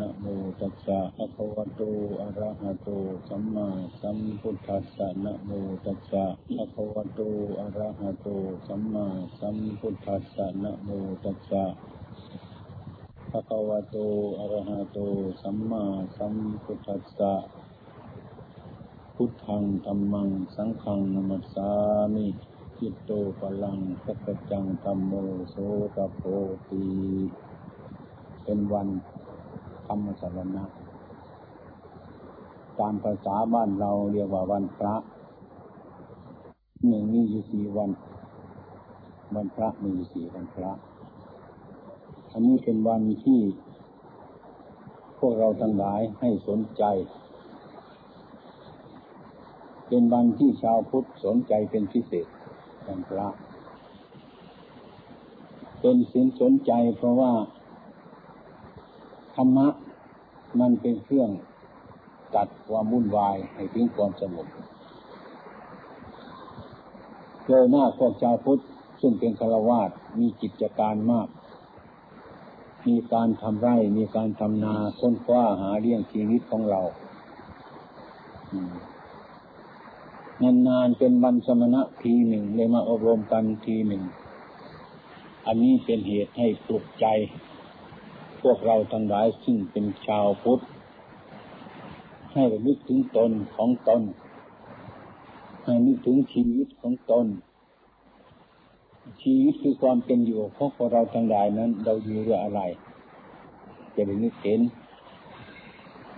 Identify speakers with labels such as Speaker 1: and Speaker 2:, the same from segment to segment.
Speaker 1: นะโมตัสสะภะคะวะโต อะระหะโต สัมมาสัมพุทธัสสะ นะโมตัสสะภะคะวะโต อะระหะโต สัมมาสัมพุทธัสสะ นะโมตัสสะภะคะวะโต อะระหะโต สัมมาสัมพุทธัสสะ พุทธังธัมมัง สังฆังนัมัสสามิจิตโตปลังสัจจังธัมโมโสตโพติเป็นวัน ธรรมสรณะตามภาษาบ้านเราเรียกว่าวันพระหนึ่งมีอยู่สี่วัน วันพระมีอยู่สี่วันพระ อันนี้เป็นวันที่ พวกเราทั้งหลายให้สนใจ เป็นวันที่ชาวพุทธสนใจเป็นพิเศษวันพระ เป็นสินสนใจเพราะว่า ธรรมะมันเป็นเครื่องตัดความวุ่นวายให้ถึงความสงบเจอหน้าพวกชาวพุทธซึ่งเป็นฆราวาสมีกิจการมาก มีการทำไร่ มีการทำนาค้นคว้าหาเลี้ยงชีวิตของเรานานๆเป็นบรรสมณะทีหนึ่งเลยมาอบรมกันทีหนึ่ง อันนี้เป็นเหตุให้ปลุกใจ พวกเราทั้งหลายซึ่งเป็นชาวพุทธ ให้ระลึกถึงตนของตน ให้นึกถึงชีวิตของตน ชีวิตคือความเป็นอยู่ของพวกเราทั้งหลายนั้น เราอยู่ด้วยอะไร จะได้นึกเห็น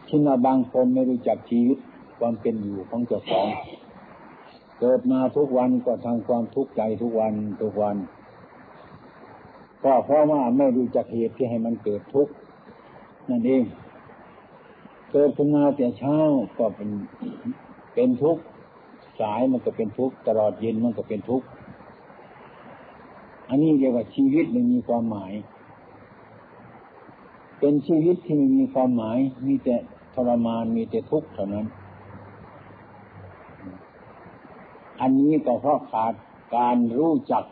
Speaker 1: เช่นว่าบางคนไม่รู้จักชีวิตความเป็นอยู่ของเจ้าของ เกิดมาทุกวันก็ทางความทุกข์ใจทุกวันทุกวัน ก็เพราะว่าไม่รู้จักเหตุที่ให้มันเกิดทุกข์นั่นเอง เกิดขึ้นมาแต่เช้าก็เป็นเป็นทุกข์สายมันก็เป็นทุกข์ตลอดเย็นมันก็เป็นทุกข์อันนี้เรียกว่าชีวิตไม่มีความหมาย เป็นชีวิตที่ไม่มีความหมาย มีแต่ทรมานมีแต่ทุกข์เท่านั้น อันนี้ก็เพราะขาดการรู้จัก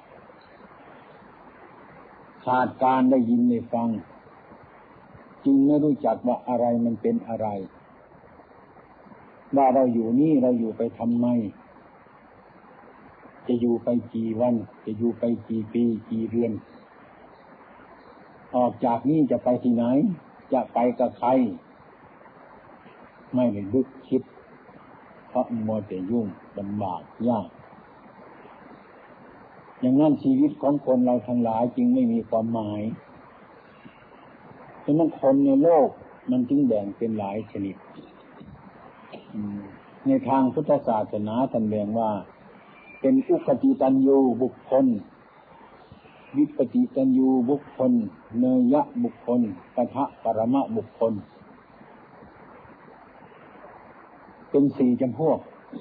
Speaker 1: ขาดการได้ยินได้ฟัง จึงไม่รู้จักว่าอะไรมันเป็นอะไร ว่าเราอยู่นี่เราอยู่ไปทำไม จะอยู่ไปกี่วัน จะอยู่ไปกี่ปีกี่เดือน ออกจากนี่จะไปที่ไหน จะไปกับใคร ไม่ได้ลึกคิด เพราะมัวแต่ยุ่งลำบากยาก อย่างนั้นชีวิตของคนเราทั้งหลายจึงไม่มีความหมายฉะนั้นคนในโลกมันจึงแบ่งเป็นหลายชนิด ในทางพุทธศาสนาท่านแบ่งว่า เป็นอุคติตันยูบุคคล วิปติตันยูบุคคล เนยะบุคคลปะทะปรมะบุคคล เป็นสี่จำพวก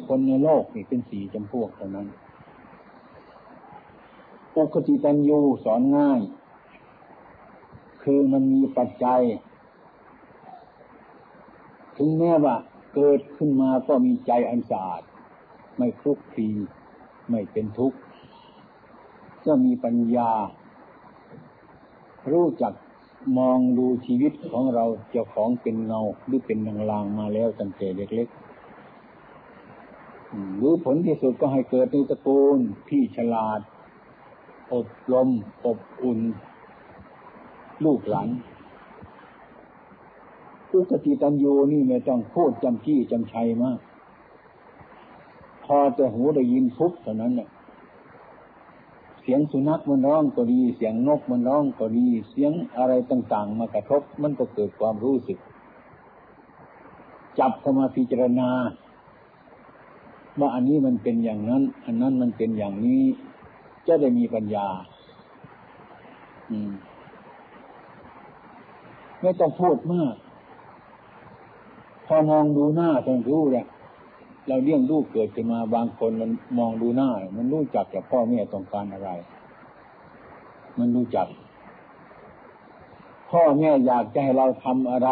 Speaker 1: คนในโลกนี่เป็นสี่จำพวกเท่านั้น อุคติตันยูสอนง่าย คือมันมีปัจจัย ถึงแม้ว่าเกิดขึ้นมาก็มีใจอันสะอาด ไม่คลุกคลีไม่เป็นทุกข์ก็มีปัญญา รู้จักมองดูชีวิตของเราเจ้าของเป็นเงาหรือเป็นนางลางมาแล้วตั้งแต่เล็กๆหรือผลที่สุดก็ให้เกิดในตระกูลที่ฉลาด อบรมอบอุ่น ลูกหลานอุกติตันยูนี่ไม่ต้องพูดจำที่จำชัยมาก พอจะหูได้ยินทุกเท่านั้นเนี่ยเสียงสุนัขมันร้องก็ดี เสียงนกมันร้องก็ดี เสียงอะไรต่าง ๆ มากระทบมันก็เกิดความรู้สึก จับเข้ามาพิจารณา ว่าอันนี้มันเป็นอย่างนั้น อันนั้นมันเป็นอย่างนี้ จะได้มีปัญญา อืมไม่ต้องพูดมาก พอมองดูหน้าต้องรู้แหละเราเลี้ยงลูกเกิดขึ้นมาบางคนมันมองดูหน้า มันรู้จักจากพ่อแม่ต้องการอะไร มันรู้จัก พ่อแม่อยากจะให้เราทำอะไร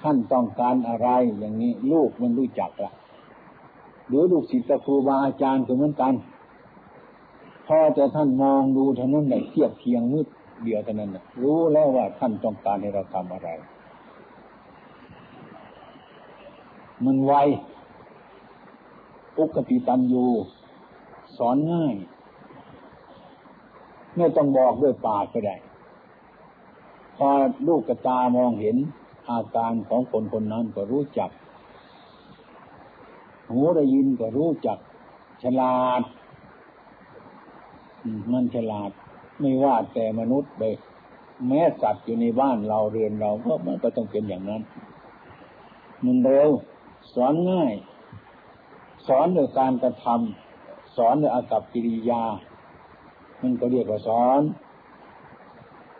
Speaker 1: ท่านต้องการอะไร อย่างนี้ ลูกมันรู้จักละหรือลูกศิษย์ครูบาอาจารย์ก็เหมือนกัน พอจะท่านมองดูท่านั้นได้เทียบเทียงมืดเดียวเท่านั้นรู้แล้วว่าท่านต้องการให้เราทำอะไร มันไวอุกติตันยูสอนง่าย ไม่ต้องบอกด้วยปากก็ได้ พอลูกกระตามองเห็นอาการของคนคนนั้นก็รู้จัก หูได้ยินก็รู้จัก ฉลาด มันฉลาดไม่ว่าแต่มนุษย์เลยแม้สัตว์อยู่ในบ้านเราเรือนเราก็มันก็ต้องเป็นอย่างนั้น มันเร็ว สอนง่าย สอนโดยการกระทำสอนโดยอากับกิริยา มันก็เรียกว่าสอน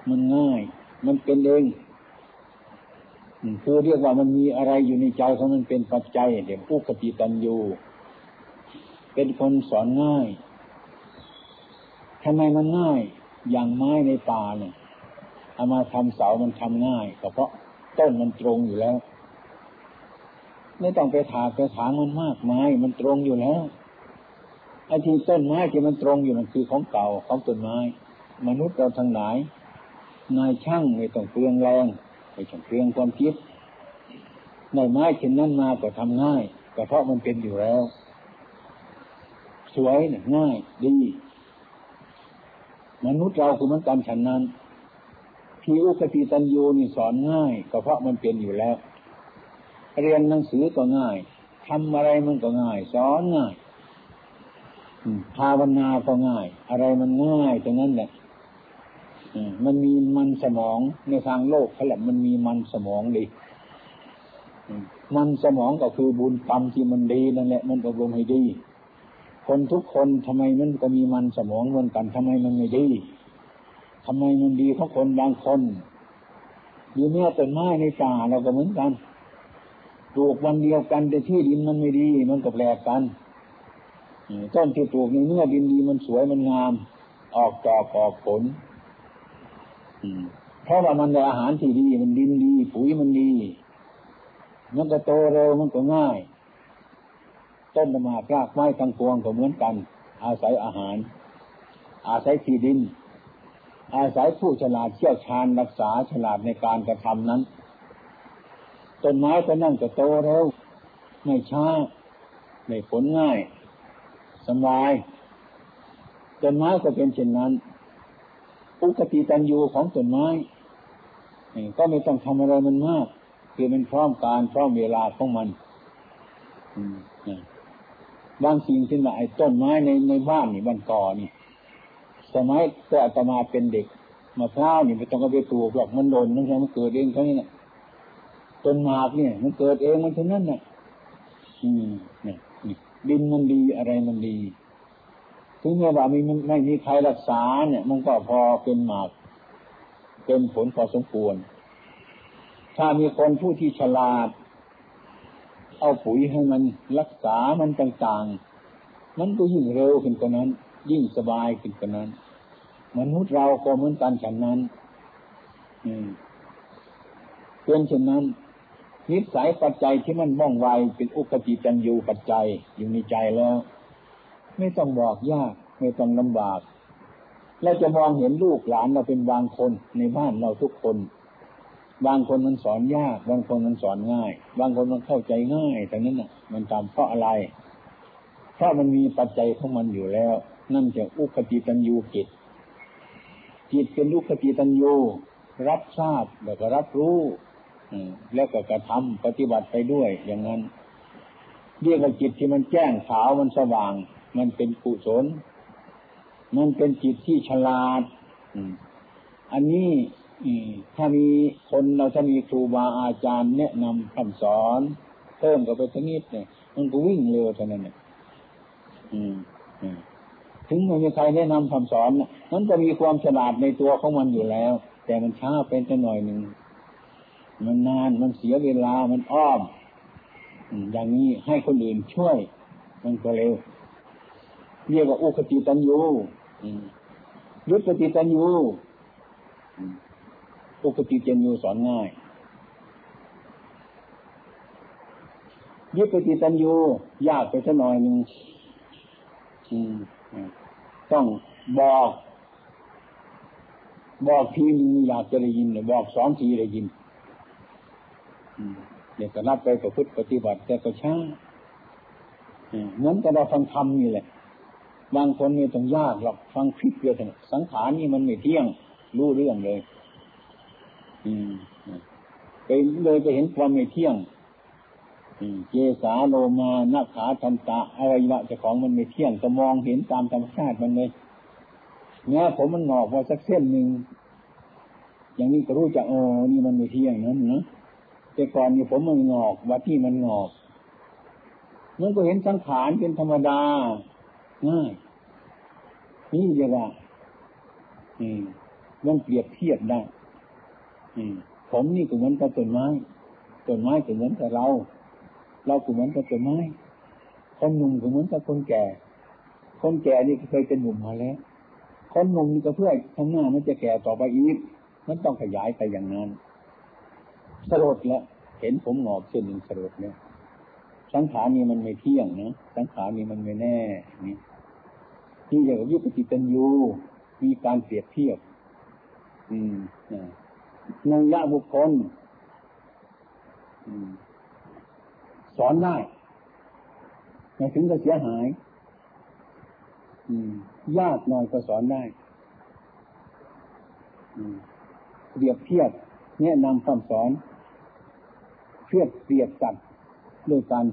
Speaker 1: มันง่าย มันเป็นเองคือเรียกว่ามันมีอะไรอยู่ในใจของมันเป็นปัจจัยเดี๋ยวผู้ปฏิตันยูเป็นคนสอนง่าย ทำไมมันง่าย อย่างไม้ในป่าเนี่ยเอามาทำเสามันทำง่ายก็เพราะต้นมันตรงอยู่แล้ว ไม่ต้องไปถากไปถางมันมากไม้มันตรงอยู่แล้วไอ้ที่ต้นไม้ที่มันตรงอยู่มันคือของเก่าของต้นไม้ มนุษย์เราทั้งหลายนายช่างไม่ต้องเปลืองแรงไม่ต้องเปลืองความคิดในไม้เช่นนั้นมาก็ทำง่ายก็เพราะมันเป็นอยู่แล้ว สวยเนี่ยง่ายดี มนุษย์เราคือมันกันฉันนั้นทีอุคติตันยูนี่สอนง่ายก็เพราะมันเป็นอยู่แล้ว เรียนหนังสือก็ง่ายทำอะไรมันก็ง่าย สอนง่ายภาวนาก็ง่าย อะไรมันง่ายตรงนั้นแหละมันมีมันสมองในทางโลกเขาแหละมันมีมันสมองดีมันสมองก็คือบุญกรรมที่มันดีนั่นแหละ มันอบรมให้ดี คนทุกคนทำไมมันก็มีมันสมองเหมือนกันทำไมมันไม่ดีทำไมมันดีเพราะคนบางคนอยู่เมื่อต้นไม้ในป่าเราก็เหมือนกันปลูกวันเดียวกันแต่ที่ดินมันไม่ดี มันก็แปลกกันต้นที่ปลูกในเมื่อดินดีมันสวยมันงาม ออกดอกออกผลเพราะว่ามันได้อาหารที่ดี มันดินดี ปุ๋ยมันดี มันก็โตเร็วมันก็ง่าย ต้นมากรากไม้ทั้งปวงก็เหมือนกัน อาศัยอาหาร อาศัยที่ดิน อาศัยผู้ฉลาดเชี่ยวชาญรักษาฉลาดในการกระทำนั้น ต้นไม้ก็นั่งจะโตเร็วไม่ช้าไม่ผลง่ายสบายต้นไม้ก็เป็นเช่นนั้นอุกติตันยูของต้นไม้ก็ไม่ต้องทำอะไรมันมาก คือมันพร้อมการพร้อมเวลาของมัน บางสิ่งที่ไหนต้นไม้ในในบ้านนี่บ้านก่อนี่สมัยแต่อาตมาเป็นเด็กมะพร้าวนี่ไม่ต้องเอาไปปลูกหรอกมันโดนนั่นใช่มันเกิดเองเท่านี้นะต้นหมากเนี่ย มันเกิดเองมันเท่านั้นน่ะอืมเนี่ยดินมันดีอะไรมันดีถึงแม้ว่าไม่ไม่มีใครรักษาเนี่ย มันก็พอเป็นหมากเป็นผลพอสมควร ถ้ามีคนผู้ที่ฉลาด เอาปุ๋ยให้มันรักษามันต่างๆ มันก็ยิ่งเร็วขึ้นกว่านั้น ยิ่งสบายขึ้นกว่านั้น มนุษย์เราก็เหมือนกันฉันนั้น อืมเป็นเช่นนั้น นิสัยปัจจัยที่มันม่องไวเป็นอุปติจันยูปัจจัยอยู่ในใจแล้ว ไม่ต้องบอกยากไม่ต้องลำบากเราจะมองเห็นลูกหลานเราเป็นบางคนในบ้านเราทุกคน บางคนมันสอนยาก บางคนมันสอนง่าย บางคนมันเข้าใจง่ายแต่นั้นน่ะ มันตามเพราะอะไร เพราะมันมีปัจจัยของมันอยู่แล้ว นั่นจะอุคติตัญญูจิต จิตเป็นอุคติตัญญูรับทราบแล้วก็รับรู้แล้วก็กระทำปฏิบัติไปด้วย อย่างนั้นเรียกว่าจิตที่มันแจ้งขาวมันสว่าง มันเป็นกุศลมันเป็นจิตที่ฉลาดอันนี้ ถ้ามีคนเราถ้ามีครูบาอาจารย์แนะนำคำสอน เพิ่มกับไปสักนิดเนี่ยมันก็วิ่งเร็วเท่านั้นเนี่ยถึงไม่มีใครแนะนำคำสอนมันจะมีความฉลาดในตัวของมันอยู่แล้ว แต่มันช้าเป็นจะหน่อยหนึ่งมันนานมันเสียเวลามันอ้อมอย่างนี้ให้คนอื่นช่วย มันก็เร็วเรียกว่าอุคติตันยูยุตติตันยู ปกติเจนยูสอนง่ายยึดปฏิตัญญูยากไปสักหน่อยหนึ่งต้องบอก บอกทีนึงอยากจะได้ยินบอกสองทีได้ยินเดี๋ยวจะรับไปประพฤติปฏิบัติแต่ก็ช้าเหมือนกับเราฟังธรรมนี่แหละ บางคนไม่ต้องยากหรอกฟังคลิปเดียวสังขารนี่มันไม่เที่ยง รู้เรื่องเลย อืมไปเลยไปเห็นความไม่เที่ยงเจสาโลมานาขาทันตะอวัยวะเจ้าของมันไม่เที่ยงก็มองเห็นตามธรรมชาติมันเลยเนี่ผมมันงอกมาสักเส้นหนึ่งอย่างนี้ก็รู้จักอ๋อนี่มันไม่เที่ยงนั้นนะแต่ก่อนนี่ผมมันงอกวัดที่มันงอกมันก็เห็นสังขารเป็นธรรมดาง่ายนี่เรียกว่าอืมมันเปรียบเทียบได้ ผมนี่ก็เหมือนกับต้นไม้ต้นไม้ก็เหมือนกับเรา เราก็เหมือนกับต้นไม้คนหนุ่มก็เหมือนกับคนแก่ คนแก่นี่เคยเป็นหนุ่มมาแล้ว คนหนุ่มนี่ก็เพื่อข้างหน้ามันจะแก่ต่อไปอีกมันต้องขยายไปอย่างนั้นสลดแล้วเห็นผมหงอกเส้นหนึ่งสลดเนี่ยสังขารนี่มันไม่เที่ยงนะสังขารนี่มันไม่แน่นี่ที่เรียกว่ายุคติตันยูมีการเปรียบเทียบ อืมนั งยะบุคคลสอนได้ไม่ถึงจะเสียหายยากหน่อยก็สอนได้เปรียบเทียบแนะนำคำสอนเทียบเปรียบกันด้วยกัน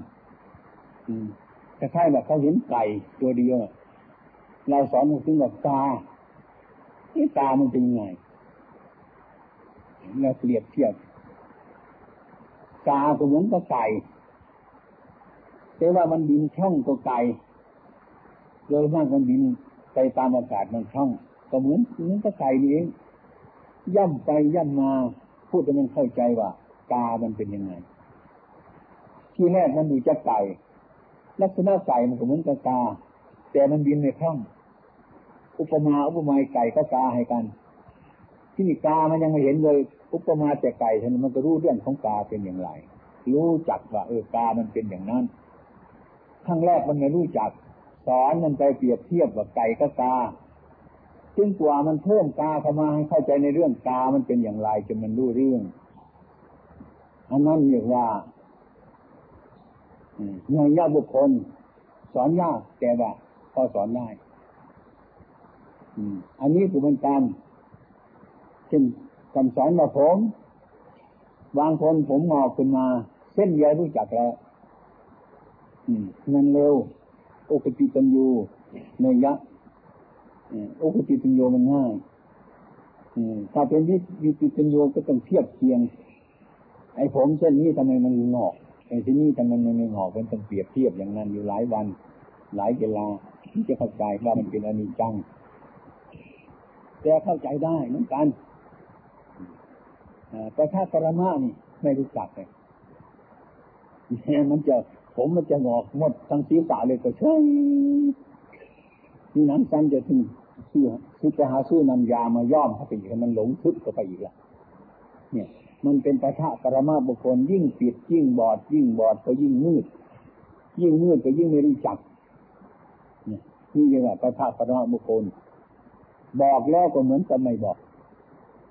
Speaker 1: แต่ใช่แบบเขาเห็นไก่ตัวเดียวเราสอนถึงแบบตาที่ตามันเป็นยังไง เราเปรียบเทียบกาก็เหมือนกับไก่แต่ว่ามันบินช่องก็ไก่โดยมากมันบินไปตามอากาศมันช่องก็เหมือนเหมือนกับไก่นี่เองย่ำไปย่ำมาพูดให้มันเข้าใจว่า กามันเป็นยังไง ที่แรกมันดูจะไก่ลักษณะไก่มันก็เหมือนกับกา แต่มันบินในช่อง อุปมาอุปไมยไก่ก็กาให้กัน ที่นี่กามันยังไม่เห็นเลย อุปมาแต่ไก่ท่านมันก็รู้เรื่องของกาเป็นอย่างไร รู้จักว่าเออกามันเป็นอย่างนั้นขั้งแรกมันไม่รู้จัก สอนมันไปเปรียบเทียบว่าไก่ก็กาจึงกว่ามันเพิ่มกาเข้ามาให้เข้าใจในเรื่องกามันเป็นอย่างไรจนมันรู้เรื่องอันนั้นเรียกว่าเงยยากบุคคล สอนยากแต่ว่าพอสอนได้อันนี้คือเป็นการ ช่นคำสอนมาผมบางคนผมงอกขึ้นมา เส้นใยรู้จักแล้วมันเร็วโอปติตัญญูในยะโอปติตัญญูมันง่ายถ้าเป็นวิวิติตัญญูก็ต้องเทียบเคียง ไอ้ผมเส้นนี้ทำไมมันงอกไอ้ที่นี่ทำไมมันไม่งอกมันต้องเปรียบเทียบอย่างนั้นอยู่หลายวัน หลายเวลาที่จะเข้าใจว่ามันเป็นอนิจจังแต่เข้าใจได้เหมือนกัน แต่ถ้าปรมานี่ไม่รู้จักเลยมันจะผมมันจะงอกหมดทั้งศีรษะเลยก็ช่นี่น้ำซันจะถึงซื้อซื้อจะหาซื้อนำยามาย่อมเข้าไปอีกมันหลงทึบเข้าไปอีกละเนี่ย มันเป็นปะทะปรมาบุคคลยิ่งปิดยิ่งบอด ยิ่งบอดก็ยิ่งมืด ยิ่งมืดก็ยิ่งไม่รู้จักเนี่ยนี่เรียกว่าปะทะปรมาบุคคลบอกแล้วก็เหมือนกับไม่บอก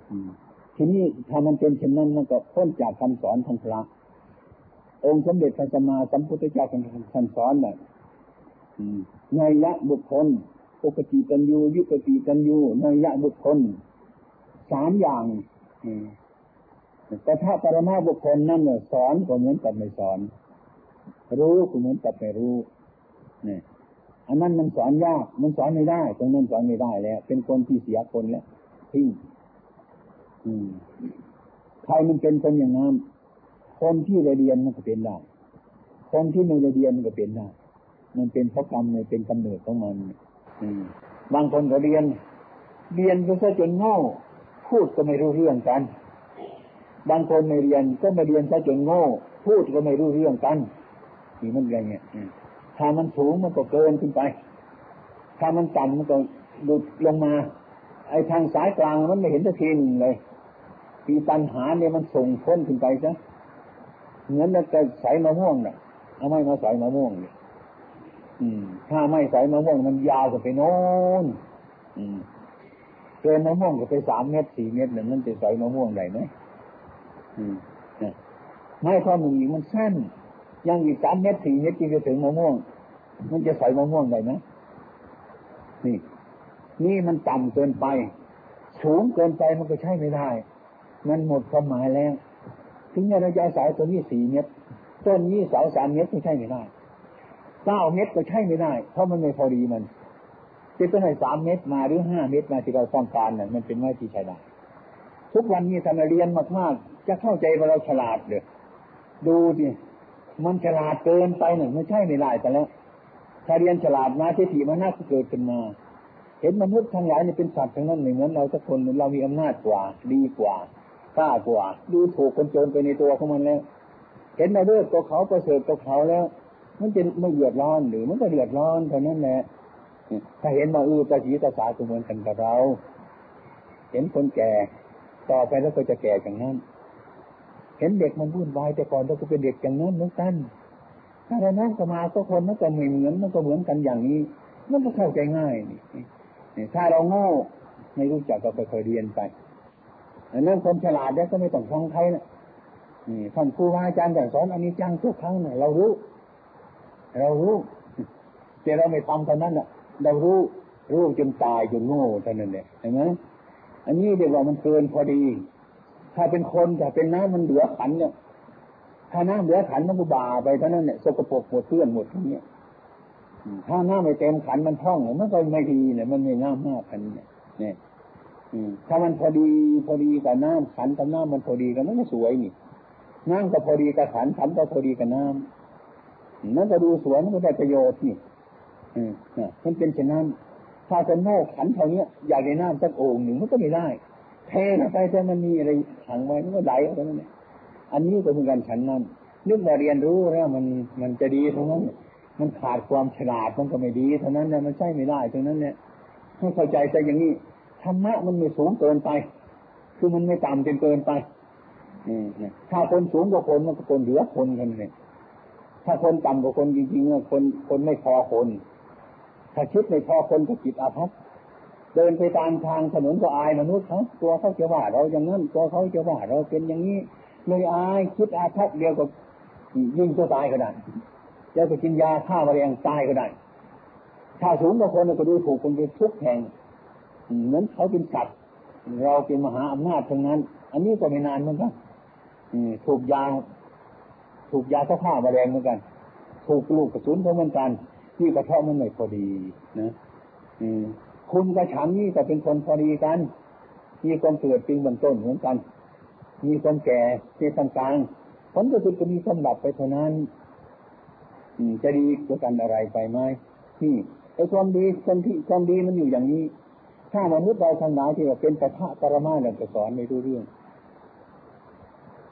Speaker 1: อืม ทีนี้ถ้ามันเป็นเช่นนั้นมันก็พ้นจากคำสอนทางพระองค์สมเด็จพระสัมมาสัมพุทธเจ้าท่านสอนแบบในยะบุคคลปกติตัญญูยุปติตัญญูในยะบุคคลสามอย่างแต่ถ้าปรมาบุคคลนั่นเนี่ยสอนก็เหมือนกับไม่สอน รู้ก็เหมือนกับไม่รู้นี่อันนั้นมันสอนยาก มันสอนไม่ได้ ตรงนั้นสอนไม่ได้แล้ว เป็นคนที่เสียคนแล้วทิ้ง ใครมันเป็นคนอย่างนั้นคนที่เรียนมันก็เป็นได้คนที่ไม่เรียนมันก็เป็นได้มันเป็นเพราะกรรมเลยเป็นกำเนิดของมันบางคนก็เรียน เรียนก็ซะจนโง่พูดก็ไม่รู้เรื่องกัน บางคนไม่เรียนก็ไม่เรียนซะจนโง่พูดก็ไม่รู้เรื่องกันนี่มันไงเนี่ยถ้ามันสูงมันก็เกินขึ้นไป ถ้ามันต่ำมันก็หลุดลงมา ไอ้ทางสายกลางมันไม่เห็นจะทีนเลย ปีตันหาเนี่ยมันส่งพ้นขึ้นไปซะเหมือนมันจะใส่มะม่วงเนี่ยเอาไม่มาใส่มะม่วงเนี่ยถ้าไม่ใส่มะม่วงมันยาวกว่าไปโน้นเกินมะม่วงก็ไปสามเม็ดสี่เม็ดเนี่ยมันจะใส่มะม่วงได้ไหมไม่พอหนึ่งมันสั้นยังอีกสามเม็ดสี่เม็ดจึงจะถึงมะม่วง มันจะใส่มะม่วงได้ไหมนี่ นี่มันต่ำเกินไป สูงเกินไปมันก็ใช้ไม่ได้ มันหมดความหมายแล้ว ถึงเราจะสายตัวนี้สี่เม็ดต้นนี้เสาสามเม็ดก็ใช่ไม่ได้เก้าเม็ดก็ใช่ไม่ได้ เพราะมันไม่พอดีมันจะต้องให้สามเม็ดมาหรือห้าเม็ดมาที่เราต้องการเนี่ยมันเป็นไม้ที่ใช้ได้ทุกวันนี้ทำเรียนมากๆ จะเข้าใจว่าเราฉลาดเด้อดูสิมันฉลาดเกินไปหนึ่งไม่ใช่ไม่ได้แต่แล้วถ้าเรียนฉลาดมาเทติมันน่าจะเกิดขึ้นมา เห็นมนุษย์ทั้งหลายเนี่ยเป็นสัตว์ทั้งนั้นเหมือนเราทุกคนเรามีอำนาจกว่า ดีกว่า กล้ากว่า ดูถูกคนโจรไปในตัวของมันแล้ว เห็นมาเลือกตัวเขาประเสริฐตัวเขาแล้ว มันจะไม่เดือดร้อนหรือมันก็เดือดร้อนเท่านั้นแหละถ้าเห็นมาอือตะจีตะสาตัวเหมือนกันกับเรา เห็นคนแก่ ต่อไปแล้วก็จะแก่อย่างนั้น เห็นเด็กมันวุ่นวายแต่ก่อนเราก็เป็นเด็กอย่างนั้นเหมือนกันถ้าเรานั่งสมาก็คนมันก็ไม่เหมือนมันก็เหมือนกันอย่างนี้ มันก็เข้าใจง่ายนี่ถ้าเราโง่ไม่รู้จักก็ไปคยเรียนไป อันนั้นคนฉลาดเนี่ยก็ไม่ต้องฟังใครนะนี่ท่านครูอาจารย์แต่สอนอันนี้จังทุกครั้งเนี่ยเรารู้ เรารู้แต่เราไม่ทำเท่านั้นอะเรารู้รู้จนตายจนโง่เท่านั้นเนี่ยเห็นไหมอันนี้เดี๋ยวมันเกินพอดี ถ้าเป็นคนแต่เป็นน้ำมันเหลือขันเนี่ยถ้าน้ำเหลือขันมันก็บาไปเท่านั้นเนี่ยสกปรกหมดเพื่อนหมดทั้งนี้ถ้าน้ำไม่เต็มขันมันท่องมันก็ไม่ดีเนี่ยมันไม่งามมากขันเนี่ยเนี่ย ถ้ามันพอดีพอดีกับน้ำขันกับน้ำมันพอดีกันมันก็สวยนี่น้ำก็พอดีกับขันขันก็พอดีกับน้ำนั่นก็ดูสวยมันก็ได้ประโยชน์นี่อืมมันเป็นเช่นนั้นถ้าจะโม่ขันเท่านี้อยากได้น้ำสักโอ่งหนึ่งมันก็ไม่ได้เทลงไปแต่มันมีอะไรขังไว้มันก็ไหลออกไปนั่นแหละอันนี้ก็เป็นการฉันนั้นนึกว่าเรียนรู้แล้วมันมันจะดีเท่านั้น มันขาดความฉลาดมันก็ไม่ดีเท่านั้นเนี่ยมันใช่ไม่ได้เท่านั้นเนี่ยให้เข้าใจใจอย่างนี้ ธรรมะมันไม่สูงเกินไป คือมันไม่ต่ำจนเกินไปถ้าคนสูงกว่าคนมันก็คนเหลือคนกันเลยถ้าคนต่ำกว่าคนจริงๆคนคนไม่พอคน ถ้าคิดไม่พอคนก็จิตอาภัพเดินไปตามทางถนนก็อายมนุษย์เขาตัวเขาจะว่าเราอย่างนั้นตัวเขาจะว่าเราเป็นอย่างนี้เลยอายคิดอาภัพเดียวกับยิ่งตัวตายก็ได้จะไปกินยาฆ่าแมลงตายก็ได้ถ้าสูงกว่าคนก็ดูถูกคนเป็นทุกแห่ง เหมือนเขาเป็นสัตว์เราเป็นมหาอำนาจทั้งนั้น อันนี้ก็ไม่นานเหมือนกันถูกยาถูกยาฆ่าแมลงเหมือนกัน ถูกลูกกระสุนเหมือนกันที่กระเทาะมันไม่พอดีนะอืมคุณกับฉันนี่ก็เป็นคนพอดีกัน มีความเกิดจริงบนต้นเหมือนกัน มีความแก่ที่ต่างๆผลก็คือจะมีความดับไปเท่านั้นจะดีกว่ากันอะไรไปไหมนี่ไอ้ความดีความที่ความดีมันอยู่อย่างนี้ ถ้ามนุษย์เราทั้งหลายที่ว่าเป็นปะทะปรมาเนี่ยจะสอนไม่รู้เรื่อง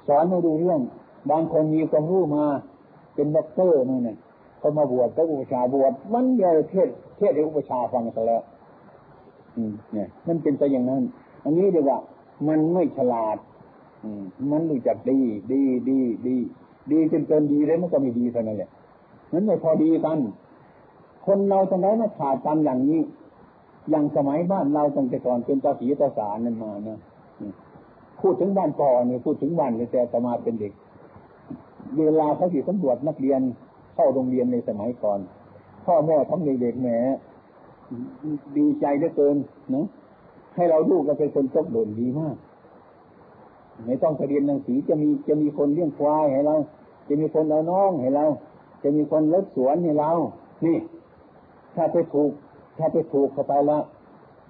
Speaker 1: สอนไม่รู้เรื่อง บางคนมีความรู้มา เป็นด็อกเตอร์นี่เนี่ยเขามาบวชก็อุปัชฌาย์บวชมันเดียวเทศน์เทศน์ให้อุปัชฌาย์ฟังซะแล้วเนี่ย มันเป็นไปอย่างนั้น อันนี้เรียกว่า มันไม่ฉลาด อืม มันรู้จักดี ดีดีดีดีจนเกินดีแล้วมันก็ไม่ดีเท่านั้นแหละมันไม่พอดีกัน คนเราตรงไหนมาขาดกันอย่างนี้ อย่างสมัยบ้านเราตั้งแต่ก่อนเป็นตาสีตาสารนั่นมานะพูดถึงบ้านก่อนเนี่ยพูดถึงบ้านเลยแต่ตมาเป็นเด็ก เวลาเขาขี่ตำรวจนักเรียนเข้าโรงเรียนในสมัยก่อน พ่อแม่ทั้งเด็กๆแหมดีใจเหลือเกินนะให้เราลูกเราเป็นคนตกโดนดีมากไม่ต้องไปเรียนหนังสือจะมีจะมีคนเลี้ยงควายให้เรา จะมีคนเอาน้องให้เรา จะมีคนรถสวนให้เรา นี่ ถ้าไปถูก ถ้าไปถูกเข้าไปแล้ว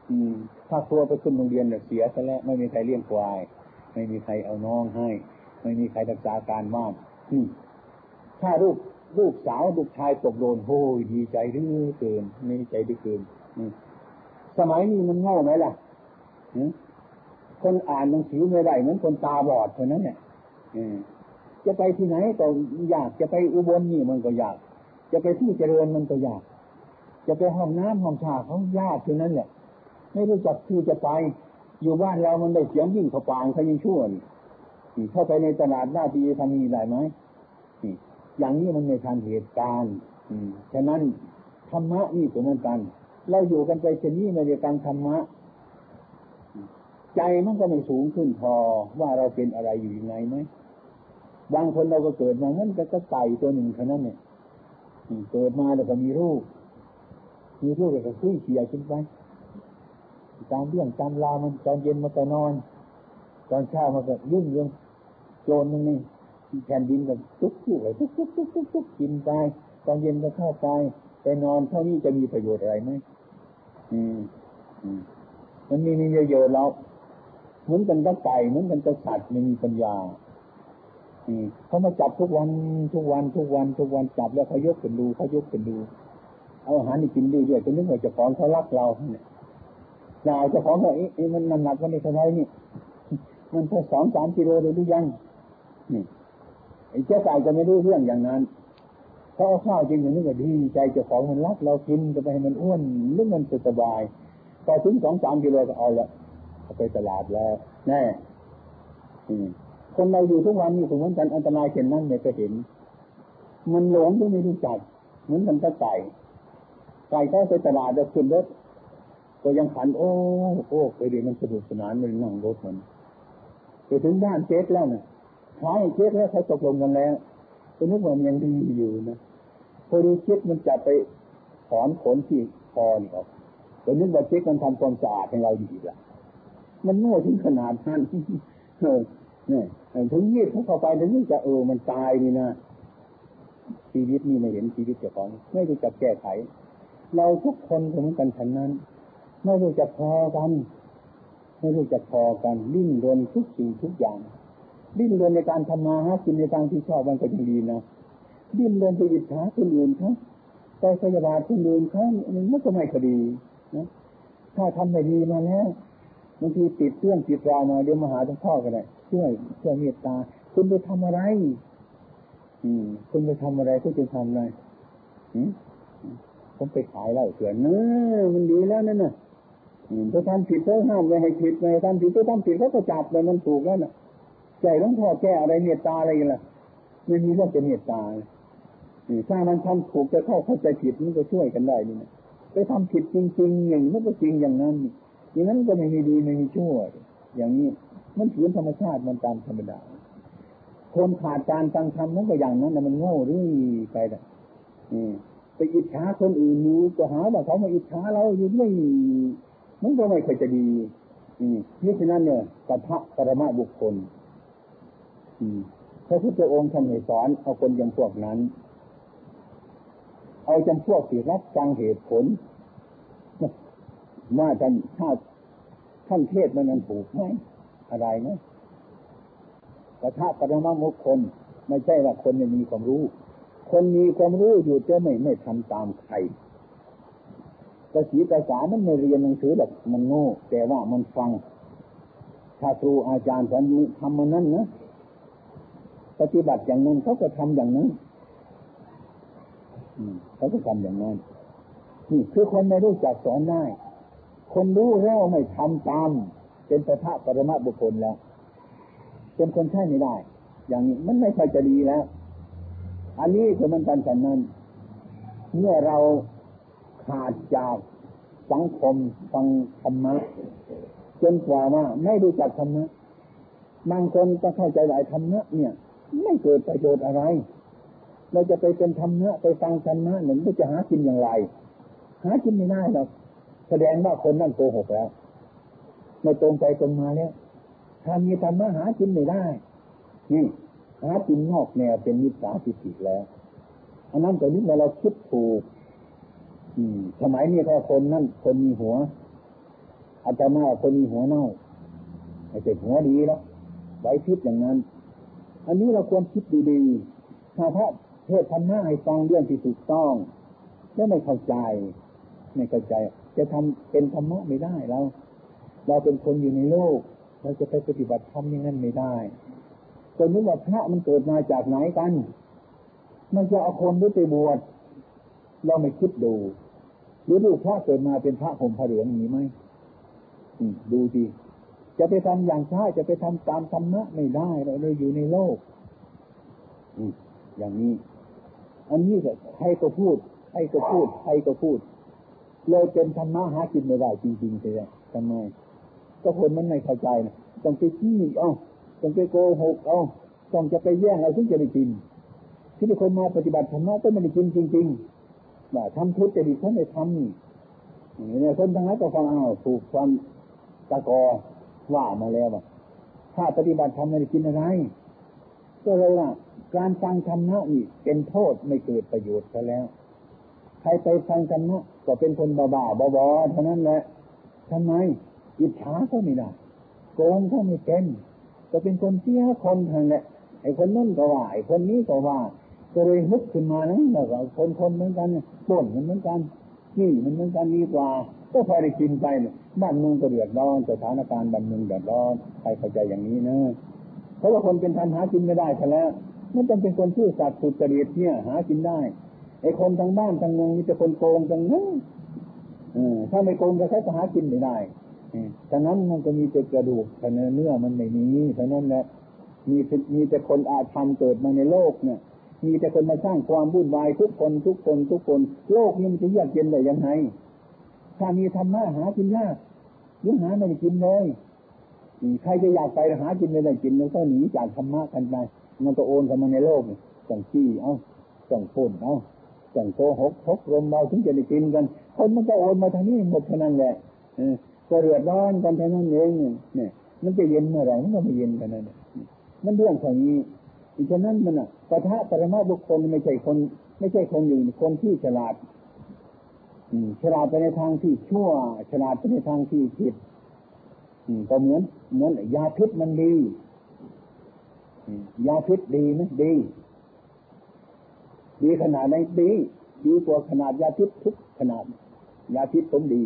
Speaker 1: อืม ถ้าตัวไปขึ้นโรงเรียนเนี่ยเสียซะแล้วไม่มีใครเลี้ยงควาย ไม่มีใครเอาน้องให้ ไม่มีใครรักษาการบ้านถ้าลูกลูกสาวลูกชายตกโดนโอ้ยดีใจดื้อเกินไม่ใจดื้อเกินสมัยนี้มันโง่ไหมล่ะคนอ่านหนังสือไม่ได้เหมือนคนตาบอดเท่านั้นเนี่ยจะไปที่ไหนก็อยากจะไปอุบลนี่มันก็อยาก จะไปที่เจริญมันก็อยาก จะไปห้องน้ำห้องชาเขายากเท่านั้นแหละไม่รู้จักที่จะไป อยู่บ้านเรามันได้เสียงยิ่งขปางเขายิ่งชั่วนี่เข้าไปในตลาดหน้าดีทำมีได้ไหมอย่างนี้มันไม่ทันเหตุการณ์ฉะนั้นธรรมะนี่เหมือนกัน เราอยู่กันไปเช่นนี้ในเรื่องการธรรมะ ใจมันก็ไม่สูงขึ้นพอว่าเราเป็นอะไรอยู่ยังไงไหมบางคนเราก็เกิดมางั้นก็ไก่ตัวหนึ่งเท่านั้นเนี่ยเกิดมาแล้วก็มีรูป มีรูปแล้วก็คุยเขี่ยขึ้นไปตามเรื่องตามลามันตอนเย็นมันก็นอน ตอนเช้ามันก็ยุ่งเรื่องโจรนึงนี่แผ่นดินก็ตุ๊กตุ๊กเลยตุ๊กตุ๊กตุ๊กตุ๊กตุ๊กกินไปตอนเย็นก็เข้าไปไปนอนเท่านี้จะมีประโยชน์อะไรไหมอืมอืมมันมีมีเยอะๆแล้วเหมือนกันกับไก่เหมือนกันกับสัตว์ไม่มีปัญญาเขามาจับทุกวันทุกวันทุกวันทุกวันจับแล้วเขายกกันดูเขายกกันดู เอาอาหารนี่กินดีด้วยจนนึกว่าจะของเขารักเราเนี่ยเราจะของเขาเอ๊ะมันมันหนักวันนี้เท่าไรนี่ มันแค่สองสามกิโลเลยหรือยังนี่ไอ้เจ้าไก่จะไม่รู้เรื่องอย่างนั้นเขาเอาข้าวจริงอย่างนี้ก็ดีใจเจ้าของมันรักเรากินจะไปให้มันอ้วนหรือมันสบายพอถึงสองสามกิโลก็เอาละเอาไปตลาดแล้วแน่คนเราอยู่ทุกวันนี้ถึงมันกันอันตรายเช่นนั้นเนี่ยจะเห็น มันหลงที่ไม่รู้จักเหมือนกันกับไก่ ไก่เข้าไปตลาดแล้วขึ้นรถก็ยังขัน โอ้โอ้ไปดีมันสนุกสนานมันนั่งรถมันไปถึงบ้านเช็คแล้วเนี่ยขายเช็คแล้วเขาตกลงกันแล้วก็นึกว่ามันยังดีอยู่นะพอดีเช็คมันจะไปถอนขนที่คอนี่ออกก็นึกว่าเช็คมันทำความสะอาดให้เราดีละมันโง่ถึงขนาดนั้นเนี่ยถึงยีดเขาเข้าไปถึงจะเออมันตายนี่นะชีวิตนี่ไม่เห็นชีวิตเจ้าของไม่รู้จักแก้ไข เราทุกคนเหมือนกันฉันนั้นไม่รู้จักพอกัน ไม่รู้จักพอกันดิ้นรนทุกสิ่งทุกอย่าง ดิ้นรนในการทำมาหากินในทางที่ชอบมันก็ยังดีนะดิ้นรนไปอิจฉาคนอื่นเขาไปพยาบาทคนอื่นเขามันก็ไม่คดีนะถ้าทำไม่ดีมาแล้วบางทีติดเรื่องติดราวมาเดี๋ยวมาหาทั้งพ่อกันเลยช่วยช่วยเมตตา คุณไปทำอะไร อืม คุณไปทำอะไรคุณจะทำอะไรอืม ผมไปขายเหล้าเถื่อนเนอมันดีแล้วนั่นน่ะถ้าทำผิดเขาห้ามไม่ให้ผิดไม่ทำผิดถ้าทำผิดเขาก็จับเลยมันถูกแล้วน่ะใจต้องพ่อแก้อะไรเมตตาอะไรกันล่ะไม่มีเรื่องจะเมตตาถ้ามันทำถูกจะเข้าเข้าใจผิดมันก็ช่วยกันได้นี่นะไปทำผิดจริง ๆ อย่างนี้ก็จริงอย่างนั้นอย่างนั้นก็ไม่มีดีไม่มีชั่ว อย่างนี้มันถือธรรมชาติมันตามธรรมดาคนขาดการฟังธรรมนั่นก็อย่างนั้นแต่มันโง่รื่ไปละ ไปอิจฉาคนอื่นอยู่ก็หาว่าเขามาอิจฉาเราอยู่ด้วยมันก็ไม่เคยจะดีนี่ฉะนั้นเนี่ยกัพระปรมาบุคคลพระพุทธองค์ท่านให้สอนเอาคนอย่างพวกนั้น เอาจำพวกที่รับฟังเหตุผลว่าท่านถ้าท่านเทศมันมันถูกไหมอะไรนะกระทะปรมามุขคนไม่ใช่ว่าคนไม่มีความรู้ คนมีความรู้อยู่จะไม่ไม่ทำตามใครกระสีกระสามันไม่เรียนหนังสือหรอกมันโง่ แต่ว่ามันฟัง ถ้าครูอาจารย์สอนทำมันนั้นนะปฏิบัติอย่างนั้นเขาก็ทำอย่างนั้นเขาก็ทำอย่างนั้นนี่คือคนไม่รู้จักสอนได้ คนรู้แล้วไม่ทำตาม เป็นประทะปรมาบุคคลแล้ว เป็นคนใช่ไม่ได้ อย่างนี้มันไม่ค่อยจะดีแล้ว อันนี้คือมันกันฉันนั้นเมื่อเราขาดจากสังคมฟังธรรมะจนกว่าว่าไม่รู้จักธรรมะบางคนก็เข้าใจหลายธรรมะเนี่ย ไม่เกิดประโยชน์อะไร เราจะไปเป็นธรรมะไปฟังธรรมะหนึ่งจะหากินอย่างไร หากินไม่ได้หรอกแสดงว่าคนนั่นโกหกแล้วไม่ตรงไปตรงมาแล้วถ้ามีธรรมะหากินไม่ได้นี่ หากินนอกแนวเป็นมิจฉาทิฏฐิแล้วอันนั้นแต่นี้เราคิดถูก อืม สมัยนี้ถ้าคนนั่นคนมีหัวอาจารย์มาคนมีหัวเน่าไม่ใช่หัวดีแล้วไว้คิดอย่างนั้น อันนี้เราควรคิดดีๆถ้าพระเทศธรรมะให้ฟังเรื่องที่ถูกต้องแล้วไม่เข้าใจ ไม่เข้าใจ จะทำเป็นธรรมะไม่ได้แล้วเราเป็นคนอยู่ในโลก เราจะไปปฏิบัติธรรมอย่างนั้นไม่ได้ คนนึกว่าพระมันเกิดมาจากไหนกันมันจะเอาคนหรือไปบวชเราไม่คิดดูหรือดูพระเกิดมาเป็นพระผมพระเหลืองมีไหมดูดีจะไปทำอย่างชาจะไปทำตามธรรมะไม่ได้เราเลยอยู่ในโลกอย่างนี้ อันนี้ก็ใครก็พูดใครก็พูดใครก็พูดเลยเป็นธรรมะหากินไม่ได้จริงๆเลยทำไม
Speaker 2: ก็คนมันไม่เข้าใจนะต้องไปขี้เอา ต้องไปโกหกเอาต้องจะไปแย่งเอาถึงจะได้กิน ที่ทุกคนมาปฏิบัติธรรมะก็ไม่ได้กินจริงๆว่าทำทุจริตเขาไม่ทำนี่เนี่ยคนทั้งนั้นก็ฟังเอาถูกความตะกอว่ามาแล้วว่าถ้าปฏิบัติธรรมไม่ได้กินอะไร ก็เลยว่าการฟังธรรมะนี่เป็นโทษไม่เกิดประโยชน์ซะแล้ว ใครไปฟังธรรมะก็เป็นคนบ้าๆบอๆเท่านั้นแหละทำไมอิจฉาก็ไม่ได้โกงก็ไม่เป็น ก็เป็นคนเสียคนทางแหละไอ้คนนั่นก็ว่าไอ้คนนี้ก็ว่า ก็เลยฮึกขึ้นมานะแล้วก็คนคนเหมือนกันต้นมันเหมือนกันนี่มันเหมือนกันดีกว่า ก็พอได้กินไปบ้านเมืองก็เดือดร้อนสถานการณ์บ้านเมืองเดือดร้อนใครเข้าใจอย่างนี้นะเพราะว่าคนเป็นทันหากินไม่ได้ซะแล้วมันต้องเป็นคนชื่อสัตว์สุจริตเนี่ย หากินได้ไอ้คนทางบ้านทางเมืองมีแต่คนโกงทางนั้นถ้าไม่โกงก็ใช้หากินไม่ได้ ฉะนั้นมันก็มีแต่กระดูกแต่เนื้อมันไม่มีฉะนั้นแหละมีมีแต่คนอาธรรมเกิดมาในโลกเนี่ย มีแต่คนมาสร้างความวุ่นวายทุกคนทุกคนทุกคน โลกนี้มันจะเยือกเย็นได้ยังไงถ้ามีธรรมะหากินยากยังหาไม่ได้กินเลยใครจะอยากไปหากินไม่ได้กินแล้วก็หนีจากธรรมะกันไปมันก็โอนกันมาในโลกส่งขี้เอ้าส่งฝุ่นเอ้าส่งโกหกทกลมเราถึงจะได้กินกัน คนมันก็โอนมาทางนี้หมดเท่านั้นแหละ ก็เดือดร้อนกันเท่านั้นเองเนี่ย มันจะเย็นเมื่อไหร่มันก็ไม่เย็นกันนั่นมันเรื่องของนี้ฉะนั้นมันอะปะทะปรมาบุคคลไม่ใช่คน ไม่ใช่คนอยู่คนที่ฉลาดฉลาดไปในทางที่ชั่ว ฉลาดไปในทางที่ผิดก็เหมือนเหมือนยาพิษมันดียาพิษดีไหมดี ดีขนาดไหนดีดีกว่าขนาดยาพิษทุกขนาด ยาพิษผมดี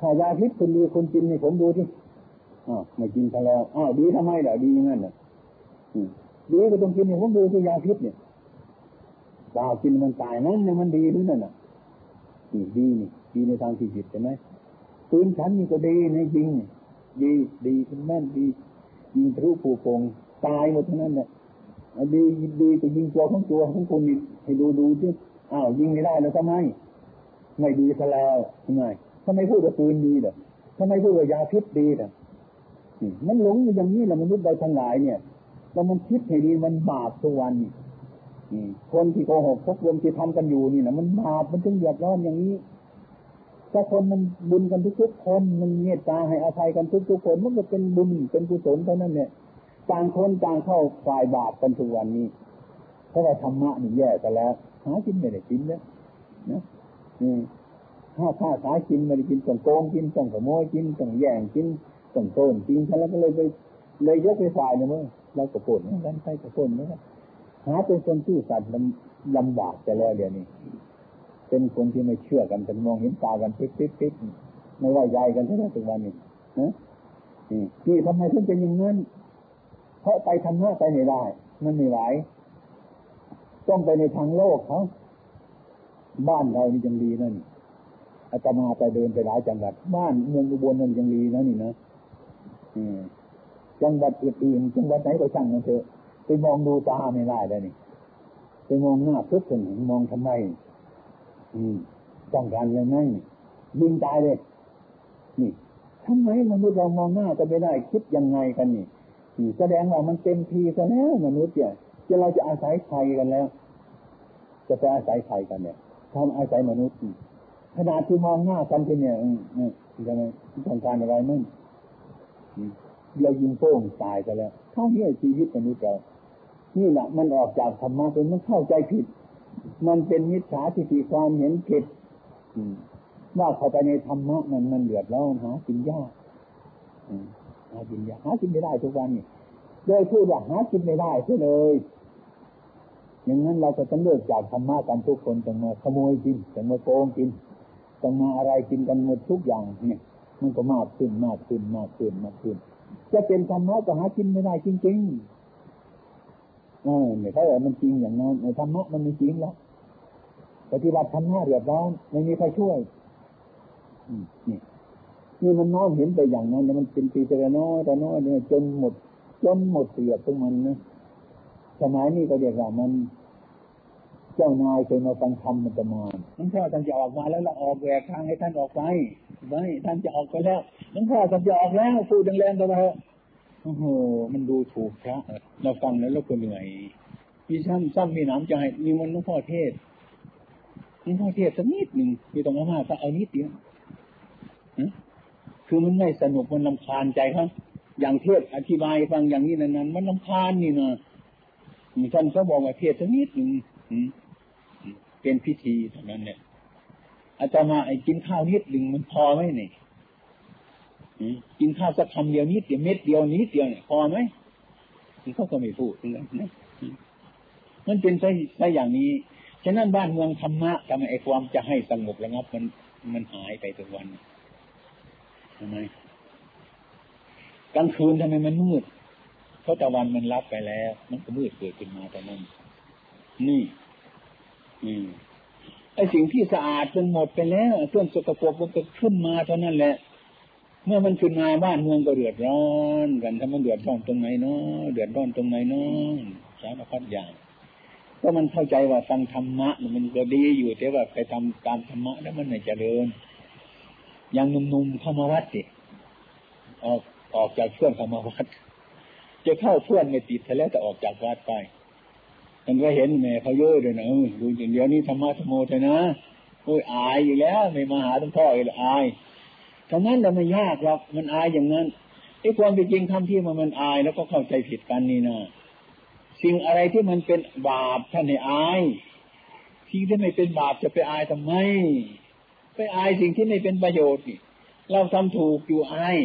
Speaker 2: ถ้ายาพิษคุณดีคุณกินให้ผมดูที่อ้าวไม่กินซะแล้วอ้าวดีทำไมล่ะดีงั้นน่ะดีก็ต้องกินให้ผมดูที่ยาพิษเนี่ยเปล่ากินมันตายนั่นเนี่ยมันดีหรือนั่นน่ะนี่ดีนี่ดีในทางที่ผิดใช่ไหมปืนฉันนี่ก็ดีในจริงดีดีคุณแม่นดียิงทะลุผูกงตายหมดทั้งนั้นแหละดีดีก็ยิงตัวของตัวของคุณนี่ให้ดูดูที่อ้าวยิงไม่ได้แล้วทำไมไม่ดีซะแล้วทำไม ทำไมพูดว่าปืนดีล่ะทำไมพูดว่ายาพิษดีล่ะมันหลงอย่างนี้แหละมนุษย์ใดทั้งหลายเนี่ยแล้วมันคิดให้ดีมันบาปทุกวันคนที่โกหกพกลมที่ทำกันอยู่นี่นะมันบาปมันจึงเดือดร้อนอย่างนี้ถ้าคนมันบุญกันทุกๆคนมันเมตตาให้อภัยกันทุกๆคนมันก็เป็นบุญเป็นกุศลเท่านั้นเนี่ยต่างคนต่างเข้าฝ่ายบาปกันทุกวันนี้เพราะว่าธรรมะนี่แย่กันแล้วหากินไม่ได้กินแล้วนะนี่ ถ้าถ้าหากินไม่ได้กินต้องโกงกินต้องขโมยกินต้องแย่งกินต้องโต้นกินแล้วก็เลยไปเลยยกไปฝ่ายนะมั้งเราก็ปวดเหมือนกันใครก็ปวดเนกันหาเป็นคนที่สัตว์ลำบากจะแล้วเดี๋ยวนี้ เป็นคนที่ไม่เชื่อกันกันมองเห็นตากันปิ๊บปิ๊บปิ๊บไม่ว่าใหญ่กันทั้งนั้นทุกวันนี้นะนี่ทำไมถึงเป็นอย่างนั้นเพราะไปทำหน้าไปไม่ได้ มันไม่ไหวต้องไปในทางโลกเขาบ้านเรานี่ยังดีนั่น อาตมาไปเดินไปหลายจังหวัด บ้านเมืองอุบลนั่นยังดีนะนี่นะจังหวัดอื่นๆจังหวัดไหนก็ช่างมันเถอะไปมองดูตาไม่ได้เลยนี่ไปมองหน้าเพื่อคนมองทำไม อืมต้องการยังไงยิงตายเลย นี่ทำไมมนุษย์เรามองหน้าก็ไม่ได้คิดยังไงกันนี่แสดงว่ามันเต็มทีซะแล้วมนุษย์เนี่ยจะเราจะอาศัยใครกันแล้ว จะไปอาศัยใครกันเนี่ยทำอาศัยมนุษย์ ขนาดที่มองหน้ากันที่เนี่ยอืมทำไมต้องการอะไรมั่งเรายิงโป้งตายกันแล้วเท่านี้ชีวิตมนุษย์เรานี่แหละมันออกจากธรรมะเป็นมันเข้าใจผิด มันเป็นมิจฉาทิฏฐิความเห็นผิดว่าเข้าไปในธรรมะมันมันเดือดร้อนหากินยากหากินยากหากินไม่ได้ทุกวันนี่โดยพูดว่าหากินไม่ได้เลยอย่างนั้นเราก็ต้องเลิกจากธรรมะกันทุกคนต้องมาขโมยกินต้องมาโกงกิน ต้องมาอะไรกินกันหมดทุกอย่างเนี่ยมันก็มากขึ้นมากขึ้นมากขึ้นมากขึ้น จะเป็นธรรมะก็หากินไม่ได้จริงๆเออเนี่ยถ้ามันจริงอย่างนั้นในธรรมะมันไมีจริงแล้วปฏิบัติธรรมะเรียบร้อยไม่มีใครช่วยนี่นี่มันน้อมเห็นไปอย่างนั้นมันเป็นปีแต่น้อยแต่น้อยเนี่ยจนหมดจนหมดเสียตรงมันนะสมัยนี้ก็เรียกว่ามัน จ้านายเคยมาฟังธรรมมันจะมาท่านพ่อท่านจะออกมาแล้วเราออกแหวกทางให้ท่านออกไป
Speaker 1: ไม่ท่านจะออกไปแล้วหลวงพ่อท่านจะออกแล้วพูดแรงๆตัวเถอะโอ้โหมันดูถูกพระเราฟังแล้วเราก็เหนื่อยมีซ้ำซ้ำมีนามใจมีมันหลวงพ่อเทศหลวงพ่อเทศสักนิดหนึ่งมีตรงมากก็เอานิดเดียวคือมันไม่สนุกมันลำคาญใจครับอย่างเทศอธิบายฟังอย่างนี้นั้นมันลำคาญนี่นะท่านก็บอกว่าเทศสักนิดหนึ่ง เป็นพิธีเท่านั้นเนี่ยอาจารย์มาไอ้กินข้าวนิดหนึ่งมันพอไหมเนี่ยกินข้าวสักคำเดียวนิดเดียวเม็ดเดียวนิดเดียวเนี่ยพอไหมเขาก็ไม่พูดนะมันเป็นไปไปอย่างนี้ ฉะนั้นบ้านเมืองธรรมะทำไมไอ้ความจะให้สงบระงับมันมันหายไปทุกวันทำไมกลางคืนทำไมมันมืดเพราะตะวันมันรับไปแล้ว มันก็มืดเกิดขึ้นมาแต่นั้น นี่ อืมไอ้สิ่งที่สะอาดจนหมดไปแล้วเครื่องสกปรกมันก็ขึ้นมาเท่านั้นแหละ เมื่อมันขึ้นมาบ้านเมืองก็เดือดร้อนกันถ้ามันเดือดร้อนตรงไหนเนาะเดือดร้อนตรงไหนเนาะสารพัดอย่างก็มันเข้าใจว่าฟังธรรมะ มันก็ดีอยู่แต่ว่าไปทำตามธรรมะแล้วมันไม่เจริญอย่างหนุ่มๆเข้ามาวัดสิออกออกจากเพื่อนเข้ามาวัด จะเข้าเพื่อนไม่ติดแล้วแต่ออกจากวัดไป มันก็เห็นแม่เขาเยอะเลยนะดูอย่างเดียวนี้ธรรมะธรรมโมเถอะนะโอ้ยอายอยู่แล้ว ไม่มาหาหลวงพ่อเลยอายทั้งนั้นแต่ไม่ยากหรอกมันอายอย่างนั้นไอ้ความเป็นจริงทำที่มันมันอายแล้วก็เข้าใจผิดกันนี่นะสิ่งอะไรที่มันเป็นบาปท่านให้อายที่ที่ไม่เป็นบาปจะไปอายทำไม ไปอายสิ่งที่ไม่เป็นประโยชน์นี่เราทำถูกอยู่อาย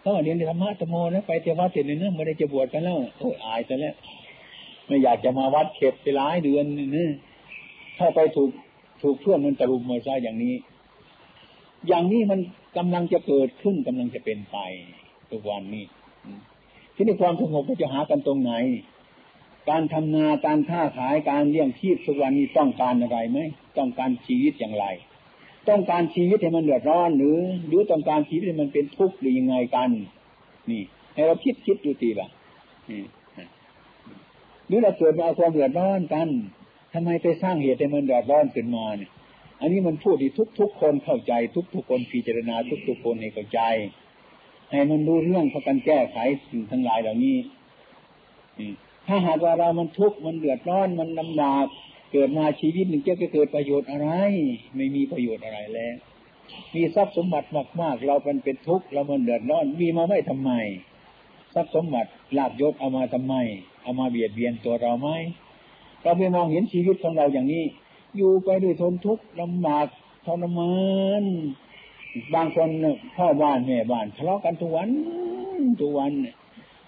Speaker 1: เขาเรียนธรรมะธรรมโมนะไปเทวะเสร็จเลยเนื่อไม่ได้จะบวชกันแล้วโอ้ยอายซะแล้ว ไม่อยากจะมาวัดเข็บไปหลายเดือนนี่ถ้าไปถูกถูกเพื่อนมันตะลุมมาซะอย่างนี้ อย่างนี้มันกำลังจะเกิดขึ้นกำลังจะเป็นไปทุกวันนี้ที่นี่ความสงบก็จะหากันตรงไหน การทำนาการค้าขายการเลี้ยงชีพทุกวันนี้ต้องการอะไรไหมต้องการชีวิตอย่างไร ต้องการชีวิตให้มันเดือดร้อนหรือ หรือต้องการชีวิตให้มันเป็นทุกข์หรือยังไงกัน นี่ ให้เราคิดคิดดูตีละ หรือเราเกิดมาเอาความเดือดร้อนกันทำไมไปสร้างเหตุให้มันเดือดร้อนขึ้นมาเนี่ยอันนี้มันพูดที่ทุกทุกคนเข้าใจ ทุกทุกคนพิจารณา ทุกทุกคนให้เข้าใจให้มันรู้เรื่องพากันแก้ไขสิ่งทั้งหลายเหล่านี้ถ้าหากว่าเรามันทุกข์มันเดือดร้อนมันลำบากเกิดมาชีวิตหนึ่งจะเกิดประโยชน์อะไร ไม่มีประโยชน์อะไรแล้วมีทรัพย์สมบัติมาก ๆ เราเป็นเป็นทุกข์เรามันเดือดร้อนมีมาไม่ทำไม ทรัพย์สมบัติลาบยศเอามาทำไม เอามาเบียดเบียนตัวเราไหมเราไปมองเห็นชีวิตของเราอย่างนี้ อยู่ไปด้วยทนทุกข์ลำบากทรมานบางคนพ่อบ้านแม่บ้านทะเลาะกันทุกวันทุกวัน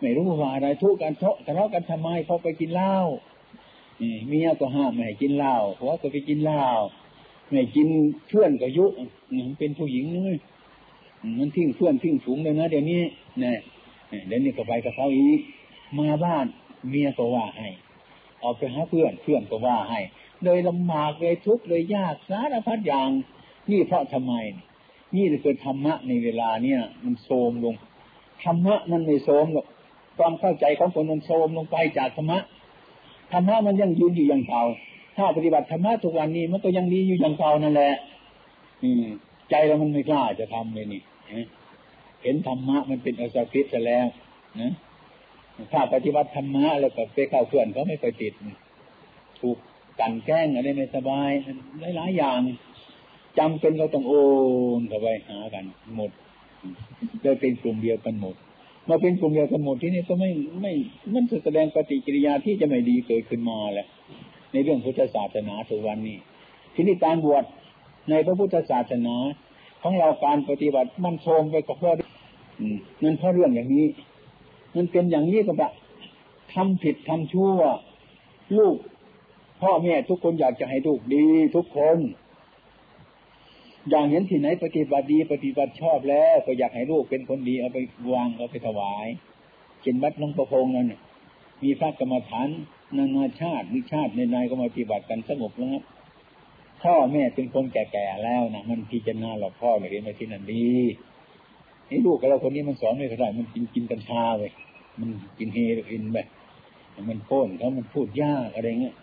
Speaker 1: ไม่รู้ว่าอะไรทุกกันทะเลาะกันทำไมเขาไปกินเหล้าเมียก็ห้ามไม่ให้กินเหล้าผัวก็ไปกินเหล้าไม่กินเพื่อนก็ยุเป็นผู้หญิงนี่มันทิ้งเพื่อนทิ้งฝูงเลยนะเดี๋ยวนี้เนี่ยเดี๋ยวนี้ก็ไปกับเขาอีกมาบ้าน เมียก็ว่าให้ ออกไปหาเพื่อนเพื่อนก็ว่าให้โดยลำบากเลยทุกข์เลยยากสารพัดอย่าง นี่เพราะทำไม นี่คือธรรมะในเวลาเนี่ย มันโทมลงธรรมะมันไม่โทมหรอกความเข้าใจของคนมันโทมลงไปจากธรรมะธรรมะมันยังยืนอยู่อย่างเก่าถ้าปฏิบัติธรรมะทุกวันนี้มันก็ยังดีอยู่อย่างเก่านั่นแหละ อืม ใจเรามันไม่กล้าจะทำเลยนี่เห็นธรรมะมันเป็นอสพิษซะแล้วนะ ถ้าปฏิบัติธรรมะแล้วก็ไปเข้าเพื่อนเขาไม่ไปติดถูกกันแกล้งอะไรไม่สบายหลายๆอย่างจำเป็นเราต้องโอนเข้าไปหากันหมดเลยเป็นกลุ่มเดียวกันหมดมาเป็นกลุ่มเดียวกันหมดที่นี่ก็ไม่ไม่มันแสดงปฏิกิริยาที่จะไม่ดีเกิดขึ้นมาแหละ ในเรื่องพุทธศาสนาทุกวันนี้ ที่นี่การบวชในพระพุทธศาสนา ของเราการปฏิบัติมันโทมไปกับเพราะนั่นเพราะเรื่องอย่างนี้ มันเป็นอย่างนี้ก็แบบทำผิดทำชั่ว ลูก พ่อแม่ทุกคนอยากจะให้ลูกดี ทุกคน อย่างเห็นที่ไหนปฏิบัติดีปฏิบัติชอบแล้ว ก็อยากให้ลูกเป็นคนดีเอาไปวางเอาไปถวายเช่นวัดน้องประพงนั่นมีพระกรรมฐานนานาชาติมิชาติในในก็มาปฏิบัติกันสงบแล้วครับพ่อแม่เป็นคนแก่ๆแล้วนะมันพิจารณาหลอกพ่อเรียนมาที่นั่นดี นี่ลูกกับเราคนนี้มันสอนไม่ได้ มันกินกินกัญชาไปมันกินเฮโรอีนไปมันโค่นเขามันพูดยากอะไรเงี้ย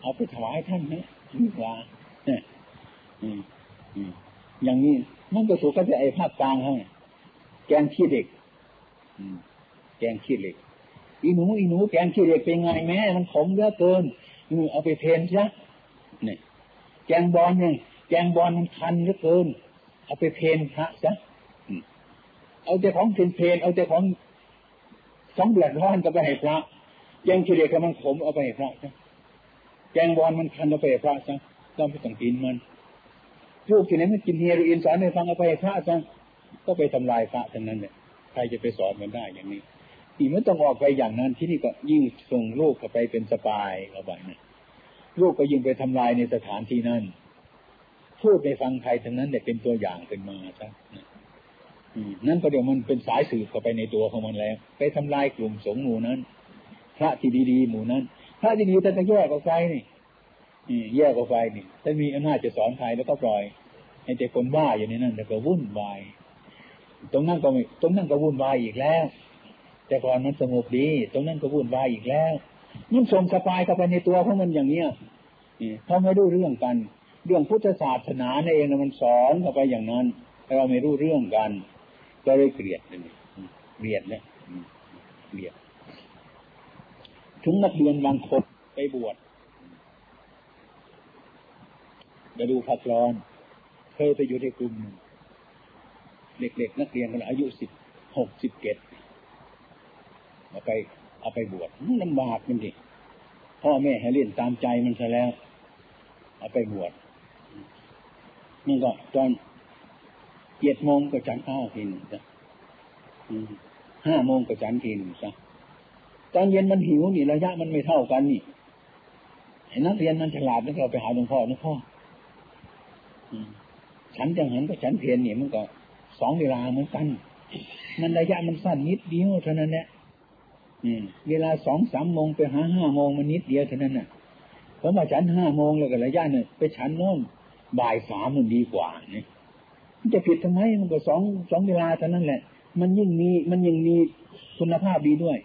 Speaker 1: เอาไปถวายท่านนะดีกว่าอย่างนี้มันก็ถูกก็จะไอ้ภาคกลางให้แกงขี้เด็กแกงขี้เหล็กอีหนูอีหนูแกงขี้เหล็กเป็นไงแม่มันขมเยอะเกินเอาไปเพนซะเนี่ยแกงบอลเนี่ยแกงบอลมันคันเยอะเกิน เอาไปเพนพระซะ เอาแต่ของเพนเพนเอาแต่ของสองเดือดร้อนก็ไปให้พระแกงขี้เหล็กมันขมเอาไปให้พระซะแกงบอลมันคันเอาไปให้พระซะต้องไปต้องกินมันลูกที่ไหนมันกินเฮโรอีนสอนให้ฟังเอาไปให้พระซะก็ไปทำลายพระทั้งนั้นเนี่ยใครจะไปสอนมันได้อย่างนี้ที่ไม่ต้องออกไปอย่างนั้นที่นี่ก็ยิ่งส่งลูกเข้าไปเป็นสปายเข้าไปนะลูกก็ยิ่งไปทำลายในสถานที่นั้นพูดในฟังใครทั้งนั้นเนี่ยเป็นตัวอย่างขึ้นมาซะนั่ นั่นก็เดี๋ยวมันเป็นสายสืบเข้าไปในตัวของมันแล้ว ไปทำลายกลุ่มสงฆ์หมู่นั้น พระที่ดีๆหมู่นั้น พระที่ดีแต่จะแยกออกไปนี่แยกออกไปนี่ถ้ามีอำนาจจะสอนใครแล้วก็ปล่อยให้แต่คนบ้าอยู่ในนั้นแต่ก็วุ่นวาย ตรงนั้นก็ตรงนั้นก็วุ่นวายอีกแล้ว แต่ก่อนมันสงบดี ตรงนั้นก็วุ่นวายอีกแล้ว มันส่งสปายเข้าไปในตัวของมันอย่างเนี้ยเขาไม่รู้เรื่องกัน เรื่องพุทธศาสนาเองนะมันสอนเข้าไปอย่างนั้นเราไม่รู้เรื่องกัน ก็เลยเกลียดเลยเกลียดเนี่ยเกลียดถึงนักเรียนบางคนไปบวชไปดูพักร้อนเคยไปอยู่ในกลุ่มเด็กๆนักเรียนกันอายุสิบหกสิบเจ็ดเอาไป เอาไปบวชลำบากมันดิพ่อแม่ให้เล่นตามใจมันซะแล้ว เอาไปบวชนี่ก็ตอน เจ็ดโมงก็ฉันข้าวทีหนึ่งจ้ะห้าโมงก็ฉันทีหนึ่งจ้ะตอนเย็นมันหิวนี่ระยะมันไม่เท่ากันนี่ไอ้นักเรียนมันฉลาดแล้วเราไปหาหลวงพ่อหลวงพ่อฉันจังหันก็ฉันเพียนนี่มันก็สองเวลาเหมือนกัน มันระยะมันสั้นนิดเดียวเท่านั้นแหละเวลาสองสามโมงไปหาห้าโมงมันนิดเดียวเท่านั้นน่ะผมว่าฉันห้าโมงแล้วก็ระยะหนึ่งไปฉันโน่นบ่ายสามมันดีกว่าเนี่ย มันจะผิดทำไมมันก็สองสองเวลาเท่านั้นแหละ มันยิ่งมีมันยิ่งมีคุณภาพดีด้วย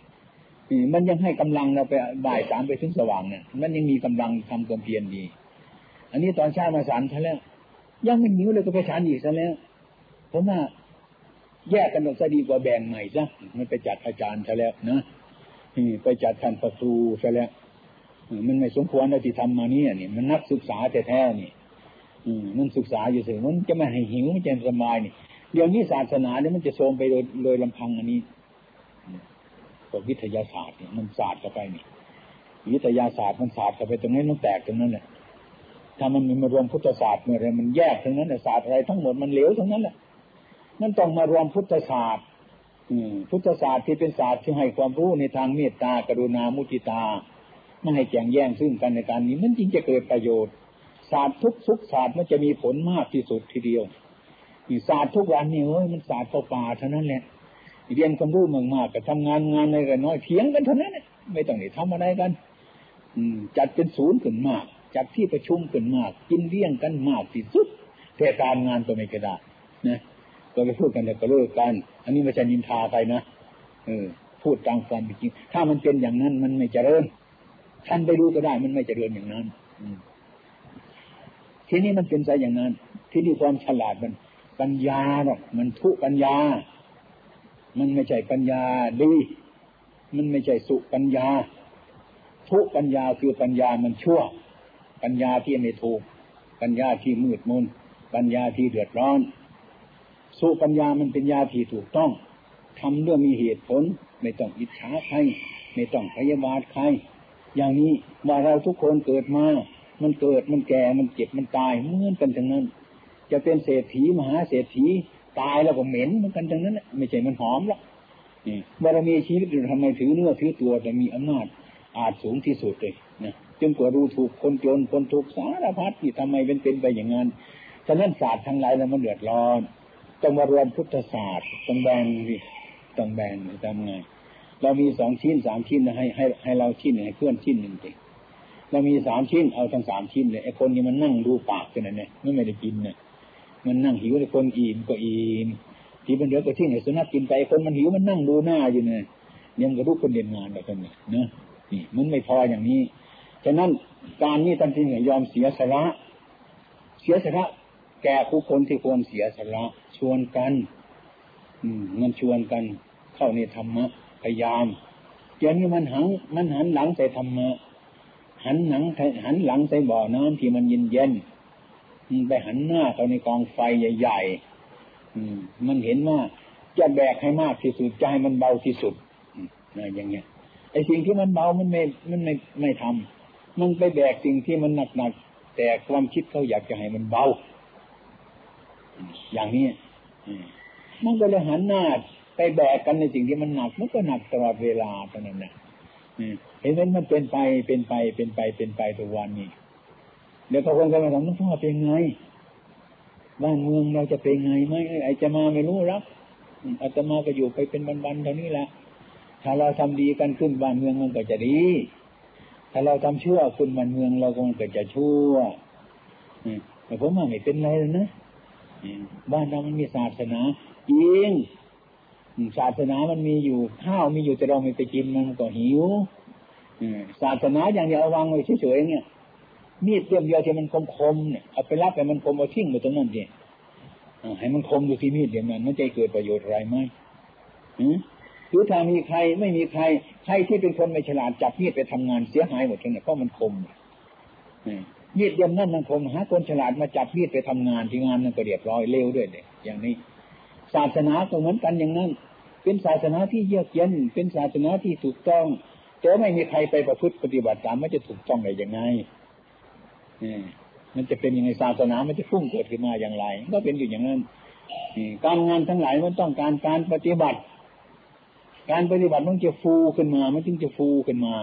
Speaker 1: มันยังให้กำลังเราไปบ่ายสามไปถึงสว่างเนี่ยมันยังมีกำลังทำความเพียรดี อันนี้ตอนเช้ามาสารซะแล้ว ยังไม่หิวเลยก็ไปฉันอีกซะแล้วผมว่าแยกกันออกซะดีกว่าแบ่งใหม่ซะมันไปจัดอาจารย์ซะแล้วนะไปจัดการประตูซะแล้วมันไม่สมควรที่ทำมาเนี่นี่มันนักศึกษาแท้ๆนี่ มันศึกษาอยู่เสมอมันจะไม่ให้หิวมันจะสบายนี่เดี๋ยวนี้ศาสนาเนี่ยมันจะโทมไปโดยโดยลำพังอันนี้พววิทยาศาสตร์เนี่ยมันศาสตร์เข้าไปนี่วิทยาศาสตร์มันศาสตร์เข้าไปตรงนี้มันแตกตรงนั้นแหละถ้ามันมารวมพุทธศาสตร์เมื่อไรมันแยกทั้งนั้นศาสตร์อะไรทั้งหมดมันเหลวทั้งนั้นแหละนั่นต้องมารวมพุทธศาสตร์พุทธศาสตร์ที่เป็นศาสตร์ที่ให้ความรู้ในทางเมตตากรุณามุทิตา ไม่ให้แข่งแย่งซึ่งกันในการนี้มันจริงจะเกิดประโยชน์ ศาสตร์ทุกทุกศาสตร์มันจะมีผลมากที่สุดทีเดียวศาสตร์ทุกวันนี่เฮ้ยมันศาสตร์ป่าเท่านั้นแหละเรียนความรู้มากมากกับทำงานงานอะไรกันน้อยเถียงกันเท่านั้นไม่ต้องได้ทำอะไรกัน อืม จัดเป็นศูนย์ขึ้นมาก จัดที่ประชุมขึ้นมาก กินเลี้ยงกันมากที่สุดแต่การงานก็ไม่กระดานะก็ไปพูดกันแต่ก็เลิกกัน อันนี้ไม่ใช่นินทาใครนะเออ พูดตามความจริง ถ้ามันเป็นอย่างนั้นมันไม่เจริญท่านไปดูก็ได้มันไม่เจริญอย่างนั้น ทีนี้มันเป็นใจอย่างนั้น ที่นี่ความฉลาดมัน ปัญญาหรอกมันทุปัญญา มันไม่ใช่ปัญญาดี มันไม่ใช่สุปัญญา ทุปัญญาคือปัญญามันชั่ว ปัญญาที่ไม่ถูก ปัญญาที่มืดมนปัญญาที่เดือดร้อนสู้ปัญญามันเป็นยาที่ถูกต้องทำด้วยมีเหตุผล ไม่ต้องอิจฉาใครไม่ต้องพยาบาทใครอย่างนี้ว่าเราทุกคนเกิดมา มันเกิดมันแก่มันเจ็บมันตายเหมือนกันทั้งนั้น จะเป็นเศรษฐีมหาเศรษฐีตายแล้วก็เหม็นเหมือนกันทั้งนั้นไม่ใช่มันหอมหรอกนี่บารมีชีวิตเราทำไมถือเนื้อถือตัวแต่มีอำนาจอาจสูงที่สุดเลยนะจนกว่ารู้ถูกคนจนคนทุกสารพัดที่ทำไมเป็นเป็นไปอย่างนั้นฉะนั้นศาสตร์ทั้งหลายแล้วมันเดือดร้อนต้องมารวมพุทธศาสตร์ต้องแบ่งดิต้องแบ่งทำไงเรามีสองชิ้นสามชิ้นนะให้ให้ให้เราชิ้นหนึ่งให้เพื่อนชิ้นหนึ่งดิ เรามีสามชิ้นเอาทั้งสามชิ้นเลยไอ้คนนี้มันนั่งดูปากกันนะเนี่ยไม่ไม่ได้กินเนี่ยมันนั่งหิวไอ้คนอิ่มก็อิ่มที่มันเดือก็ทิ้งไอ้สุนัขกินไปคนมันหิวมันนั่งดูหน้าอยู่เนี่ยยังกระลุกคนเด่นงานแบบนี้เนะนี่มันไม่พออย่างนี้ฉะนั้นการนี้ท่านที่ยอมเสียสละเสียสละแก่ผู้คนที่ควรเสียสละชวนกัน อืมมันชวนกันเข้าในธรรมะพยายามเดี๋ยวนี้มันหังมันหันหลังใส่ธรรมะ หันหลังหันหลังใส่บ่อน้ำที่มันเย็นเย็นไปหันหน้าเข้าในกองไฟใหญ่ๆมันเห็นว่าจะแบกให้มากที่สุดจะให้มันเบาที่สุดนะอย่างเงี้ยไอ้สิ่งที่มันเบามันไม่มันไม่ไม่ทำมันไปแบกสิ่งที่มันหนักหนักแต่ความคิดเขาอยากจะให้มันเบา อย่างนี้มันก็เลยหันหน้าไปแบกกันในสิ่งที่มันหนักมันก็หนักตลอดเวลาตอนนั้นนะ เห็นไหมมันเป็นไปเป็นไปเป็นไปเป็นไปทุกวันนี้เดี๋ยวพอคนก็มาถามน้องพ่อเป็นไงบ้านเมืองเราจะเป็นไงไหมไอ้จะมาไม่รู้รับอาตมาก็อยู่ไปเป็นวันๆเท่านี้แหละถ้าเราทำดีกันขึ้นบ้านเมืองมันก็จะดี ถ้าเราทำชั่วขึ้นบ้านเมืองเราก็มันก็จะชั่วแต่ผมว่าไม่เป็นไรเลยนะบ้านเรามันมีศาสนาจริง ศาสนามันมีอยู่ข้าวมีอยู่แต่เราไม่ไปกินมันก็หิวศาสนาอย่างเดียวเอาวางไว้เฉยๆเนี่ยมีดเดียวเดียวที่มันคมๆเนี่ยเอาไปรับแต่มันคมเอาทิ้งไปตรงนั้นดิให้มันคมดูที่มีดเดี๋ยวนั้นมันจะเกิดประโยชน์อะไรไหมหรือถ้ามีใครไม่มีใครใครที่เป็นคนไม่ฉลาดจับมีดไปทำงานเสียหายหมดเลยเพราะมันคมมีดเดียวนั่นมันคมหาคนฉลาดมาจับมีดไปทำงานที่งานนั่นก็เรียบร้อยเร็วด้วยเนี่ยอย่างนี้ ศาสนาก็เหมือนกันอย่างนั้น เป็นศาสนาที่เยือกเย็น เป็นศาสนาที่ถูกต้องแต่ไม่มีใครไปประพฤติปฏิบัติตามมันจะถูกต้องได้ยังไงมันจะเป็นยังไงศาสนามันจะพุ่งเกิดขึ้นมาอย่างไร ก็เป็นอยู่อย่างนั้นการงานทั้งหลายมันต้องการการปฏิบัติ การปฏิบัติมันจะฟูขึ้นมา มันจึงจะฟูขึ้นมา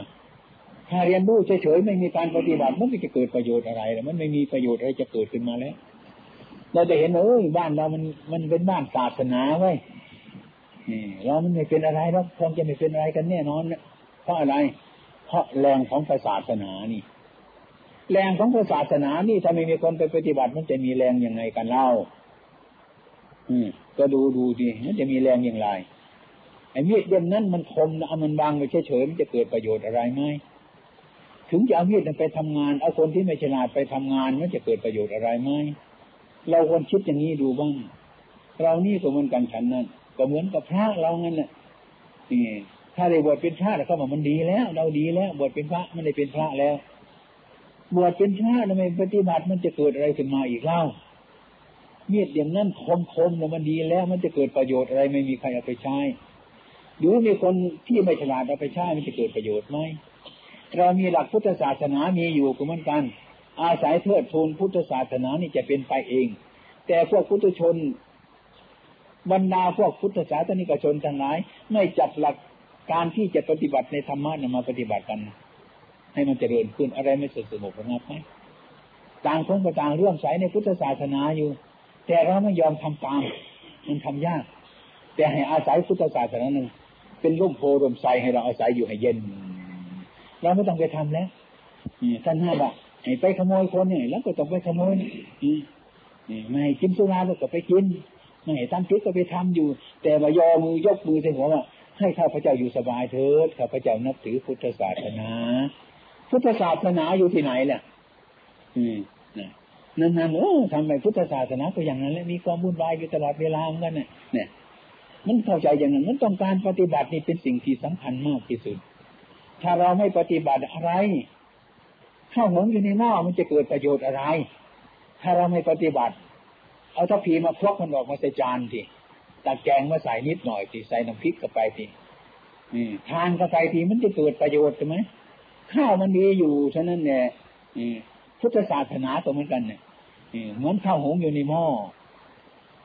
Speaker 1: ถ้าเรียนรู้เฉยๆไม่มีการปฏิบัติมันจะเกิดประโยชน์อะไร มันไม่มีประโยชน์อะไรจะเกิดขึ้นมาแล้ว เราจะเห็นว่าเอ้ยบ้านเรามันมันเป็นบ้านศาสนาไว้เรามันไม่เป็นอะไรแล้วคงจะไม่เป็นอะไรกันแน่นอนเพราะอะไร เพราะแรงของศาสนานี่ แรงของศาสนานี่ถ้าไม่มีคนไปปฏิบัติมันจะมีแรงยังไงกันเล่า อืม ก็ดูดูดิมันจะมีแรงอย่างไรไอ้มีดเล่มนั้นมันคมนะเอามันวางไปเฉยๆมันจะเกิดประโยชน์อะไรไหมถึงจะเอามีดไปทำงานเอาคนที่ไม่ฉลาดไปทำงานมันจะเกิดประโยชน์อะไรไหม เราควรคิดอย่างนี้ดูบ้าง เรานี่ก็เหมือนกันฉันนั้นก็เหมือนกับพระเรางั้นน่ะนี่ถ้าได้บวชเป็นพระแล้วก็บอกมันดีแล้ว เราดีแล้ว บวชเป็นพระไม่ได้เป็นพระแล้ว บวชเป็นชาติทำไมปฏิบัติมันจะเกิดอะไรขึ้นมาอีกเล่าเมียดอย่างนั้นคมคมเนี่ยมันดีแล้ว มันจะเกิดประโยชน์อะไรไม่มีใครเอาไปใช้หรือมีคนที่ไม่ฉลาดเอาไปใช้มันจะเกิดประโยชน์ไหมเรามีหลักพุทธศาสนามีอยู่ก็เหมือนกัน อาศัยเทิดทูนพุทธศาสนานี่จะเป็นไปเอง แต่พวกพุทธชนบรรดาพวกพุทธศาสนิกชนทั้งหลาย ไม่จับหลักการที่จะปฏิบัติในธรรมะนมาปฏิบัติกัน ให้มันเจริญขึ้นอะไรไม่สสงบระงับไหมต่างคนก็ต่างเรื่องใสในพุทธศาสนาอยู่ แต่เราไม่ยอมทำตามมันทำยาก แต่ให้อาศัยพุทธศาสนาหนึ่งเป็นร่มโพร่มไทรให้เราอาศัยอยู่ให้เย็น เราไม่ต้องไปทำแล้วท่านห้าบอ ให้ไปขโมยคนเนี่ยแล้วก็ต้องไปขโมยนี่ไม่ให้กินสุราก็ไปกินไม่ให้ทำพิษก็ไปทำอยู่ แต่มายอมือยกมือใส่หัวว่าให้ข้าพเจ้าอยู่สบายเถิดข้าพเจ้านับถือพุทธศาสนา พุทธศาสนาอยู่ที่ไหนแหละอืมนั่นๆเออทำไปพุทธศาสนาก็อย่างนั้นแหละมีความวุ่นวายอยู่ตลอดเวลาเหมือนกันเนี่ยเนี่ยมันเข้าใจอย่างนั้นมันต้องการปฏิบัตินี่เป็นสิ่งที่สำคัญมากที่สุด ถ้าเราไม่ปฏิบัติอะไร ข้าวหงอยู่ในหม้อมันจะเกิดประโยชน์อะไร ถ้าเราไม่ปฏิบัติ เอาทัพพีมาพกมันออกมาใส่จานทีตักแกงมาใส่นิดหน่อยทีใส่น้ำพริกเข้าไปทีทานเข้าไปทีมันจะเกิดประโยชน์ใช่ไหมข้าวมันมีอยู่ฉะนั้นเนี่ยพุทธศาสนาตัวเหมือนกันเนี่ยเหมือนข้าวหงอยู่ในหม้อ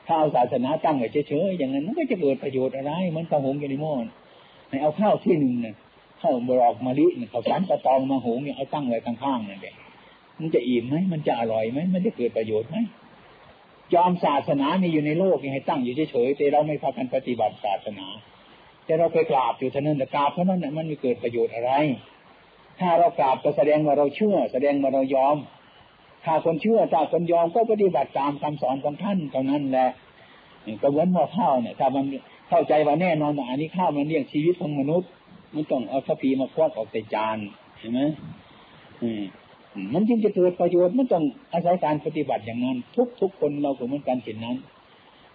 Speaker 1: ข้าวศาสนาตั้งไว้เฉยๆอย่างนั้นมันก็จะเกิดประโยชน์อะไรเหมือนข้าวหงอยู่ในหม้อให้เอาข้าวที่หนึ่งเนี่ย ข้าวบรอกมะลิเนี่ยข้าวสารตะตองมาหงเนี่ยเอาตั้งไว้ข้างๆนั่นเองมันจะอิ่มไหมมันจะอร่อยไหมมันจะเกิดประโยชน์ไหมยอมศาสนามีอยู่ในโลกยังให้ตั้งอยู่เฉยๆแต่เราไม่พากันปฏิบัติศาสนา แต่เราไปกราบอยู่เท่านั้นแต่กราบเท่านั้นเนี่ยมันไม่เกิดประโยชน์อะไร ถ้าเรากราบก็แสดงว่าเราเชื่อ แสดงว่าเรายอม ถ้าคนเชื่อถ้าคนยอมก็ปฏิบัติตามคำสอนของท่านเท่านั้นแหละก็เหมือนว่าข้าวเนี่ยถ้ามันเข้าใจว่าแน่นอนอันนี้ข้าวมันเลี้ยงชีวิตของมนุษย์ มันต้องเอาข้าวพีมาควักออกใส่จานเห็นไหมมันจึงจะเกิดประโยชน์มันต้องอาศัยการปฏิบัติอย่างนั้น ทุกทุกคนเราก็เหมือนกันเห็นนั้น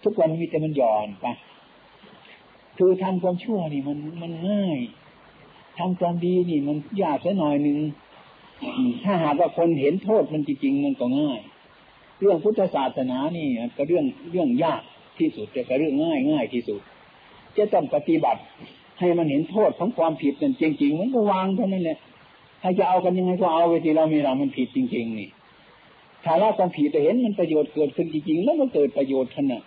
Speaker 1: ทุกวันมีแต่มันหย่อนไปคือทำความชั่วนี่มันมันง่ายทำความดีนี่มันยากสักหน่อยหนึ่งถ้าหากว่าคนเห็นโทษมันจริงๆมันก็ง่าย เรื่องพุทธศาสนานี่ก็เรื่องเรื่องยากที่สุดแต่ก็เรื่องง่ายง่ายที่สุด จะต้องปฏิบัติ ให้มันเห็นโทษของความผิดนั่นจริงๆมันก็วางเท่านั้นแหละถ้าจะเอากันยังไงก็เอาไปทีเรามีเรามันผิดจริง ๆ นี่ถ้าเราความผิดแต่เห็นมันประโยชน์เกิดขึ้นจริงๆแล้วมันเกิดประโยชน์ขนาด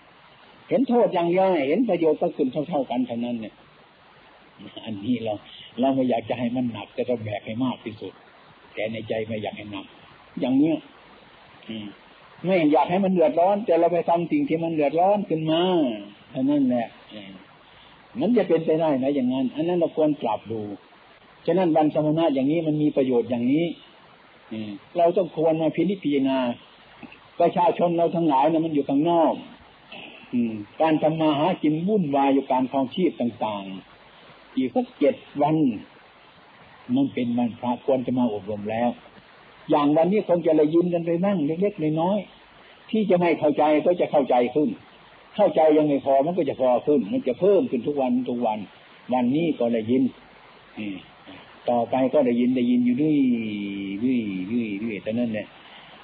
Speaker 1: เห็นโทษอย่างย่อยเห็นประโยชน์ก็ขึ้นเท่า ๆกันเท่านั้นเนี่ยอันนี้เราเราไม่อยากจะให้มันหนักแต่เราแบกให้มากที่สุด แต่ในใจไม่อยากให้หนักอย่างเนี้ยไม่อยากให้มันเดือดร้อน แต่เราไปทำสิ่งที่มันเดือดร้อนขึ้นมาเท่านั้นแหละ มันจะเป็นไปได้ไหมอย่างนั้น อันนั้นเราควรปรับดู ฉะนั้นวันสมณะอย่างนี้มันมีประโยชน์อย่างนี้เราต้องควรมาพินิจพิจารณาประชาชนเราทั้งหลายนะมันอยู่ข้างนอกการทำมาหากินวุ่นวายอยู่การคลองชีพต่าง ๆ อีกสักเจ็ดวันมันเป็นวันพระควรจะมาอบรมแล้ว อย่างวันนี้คงจะเลยยินกันไปนั่งเล็กๆน้อยๆที่จะไม่เข้าใจก็จะเข้าใจขึ้น เข้าใจยังไม่พอมันก็จะพอขึ้น มันจะเพิ่มขึ้นทุกวันทุกวัน วันนี้ก็เลยยินต่อไปก็ได้ยินได้ยินอยู่ด้วยด้วยด้วยด้วยแต่นั้นแหละ